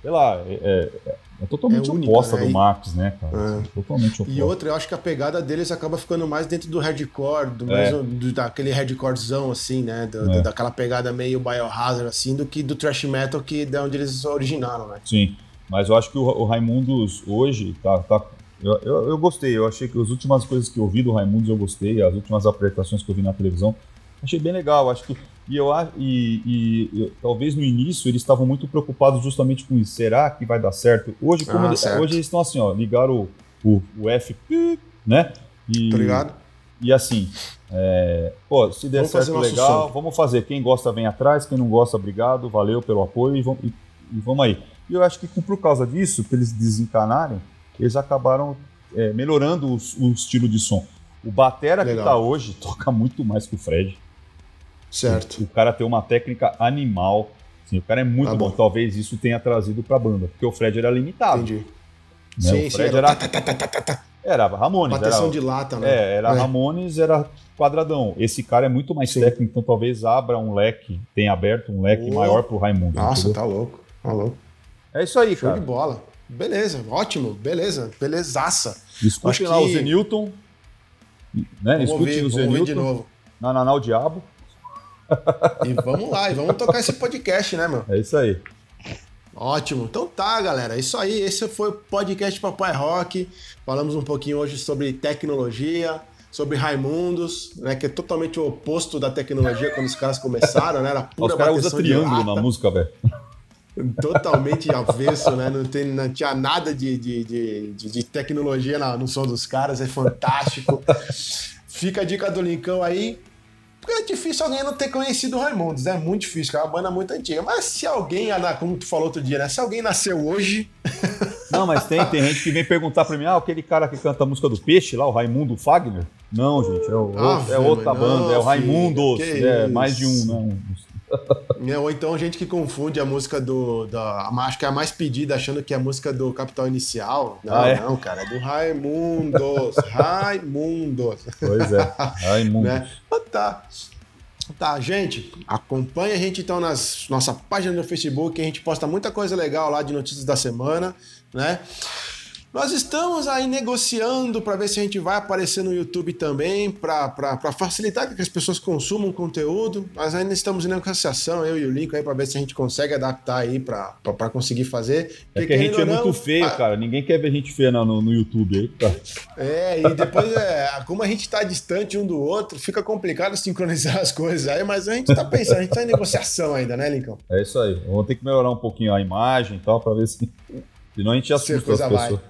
sei lá, é, é- é totalmente É única, oposta né? do Max, né, cara? É. Totalmente oposta. E outra, eu acho que a pegada deles acaba ficando mais dentro do hardcore, do É. mais, do- daquele hardcorezão, assim, né? Do- É. Daquela pegada meio biohazard, assim, do que do thrash metal que de onde eles originaram, né? Sim. Mas eu acho que o, o Raimundos hoje tá. tá eu, eu, eu gostei, eu achei que as últimas coisas que eu vi do Raimundos eu gostei, as últimas apresentações que eu vi na televisão, achei bem legal. Acho que. E eu acho. E, e eu- talvez no início eles estavam muito preocupados justamente com isso. Será que vai dar certo? Hoje, como Ah, eles, certo. hoje eles estão assim, ó, ligaram o, o, o F, né? E, ligado? E assim, é, pô, se der Vamos certo, legal, vamos fazer. Quem gosta, vem atrás. Quem não gosta, obrigado, valeu pelo apoio e vamos, e, e vamos aí. E eu acho que por causa disso, que eles desencanarem, eles acabaram é, melhorando o, o estilo de som. O Batera que Legal. tá hoje toca muito mais que o Fred. Certo. O cara tem uma técnica animal. Assim, o cara é muito Tá bom. bom. Talvez isso tenha trazido pra banda. Porque o Fred era limitado. Entendi. Né? Sim, o sim, Fred era era, tá, tá, tá, era Ramones. bateção Era, de lata, né? É, era É. Ramones, era quadradão. Esse cara é muito mais Sim. técnico, então talvez abra um leque, tenha aberto um leque Oh. maior pro Raimundo. Nossa, entendeu? tá louco. Tá louco. É isso aí, Show cara. de bola. Beleza, ótimo, beleza, belezaça. Escutem Acho lá o que- Zenilton. Né? Vamos Escutem ouvir, o ouvir de Zenilton. novo. Na Nanau Diabo. E vamos lá, e vamos tocar esse podcast, né, meu? É isso aí. Ótimo. Então tá, galera. É isso aí. Esse foi o podcast Papai Rock. Falamos um pouquinho hoje sobre tecnologia, sobre Raimundos, né? Que é totalmente o oposto da tecnologia quando os caras começaram, né? Era pura Os caras usam triângulo na música, velho. Totalmente avesso, né? Não, tem, não tinha nada de, de, de, de- tecnologia na- no som dos caras. É fantástico. Fica a dica do Lincão aí. Porque é difícil alguém não ter conhecido o Raimundos, é muito difícil, é uma banda muito antiga. Mas se alguém, Ana, como tu falou outro dia, né? Se alguém nasceu hoje, Não, mas tem, tem gente que vem perguntar pra mim, ah, aquele cara que canta a música do Peixe lá, o Raimundo Fagner? Não, gente, é, o- Ah, é outra não, banda, é o Raimundos. É isso. mais de um, né? É, ou então gente que confunde a música do. Da, acho que é a mais pedida, achando que é a música do Capital Inicial. Não, Ah, é? não, cara, é do Raimundos. Raimundos. Pois é. Ai, mundo. né? Mas tá. Tá, gente, acompanha a gente então nas nossa página no Facebook, a gente posta muita coisa legal lá de notícias da semana, né? Nós estamos aí negociando para ver se a gente vai aparecer no YouTube também, para facilitar que as pessoas consumam conteúdo. Nós ainda estamos em negociação, eu e o Lincoln, aí, para ver se a gente consegue adaptar aí para conseguir fazer. É Porque, que a gente é ou muito não, feio, a- cara. Ninguém quer ver gente feia no, no, YouTube aí, cara. É, e depois, é, como a gente tá distante um do outro, fica complicado sincronizar as coisas aí, mas a gente tá pensando, a gente tá em negociação ainda, né, Lincoln? É isso aí. Vamos ter que melhorar um pouquinho a imagem e tal, pra ver se. Senão a gente assusta as coisa vai. pessoas.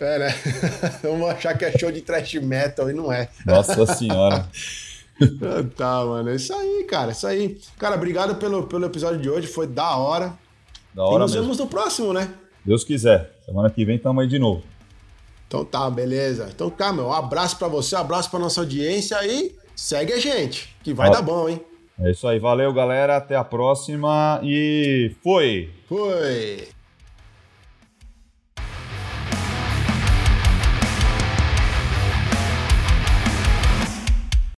É, né? Vamos achar que é show de trash metal e não é. Nossa senhora. Ah, Tá, mano. É isso aí, cara. Isso aí. Cara, obrigado pelo, pelo episódio de hoje. Foi da hora. Da e hora nos mesmo. vemos no próximo, né? Deus quiser. Semana que vem tamo aí de novo. Então tá, beleza. Então tá, meu. Um abraço pra você, um abraço pra nossa audiência e segue a gente, que vai Ó. dar bom, hein? É isso aí. Valeu, galera. Até a próxima. E foi! Foi!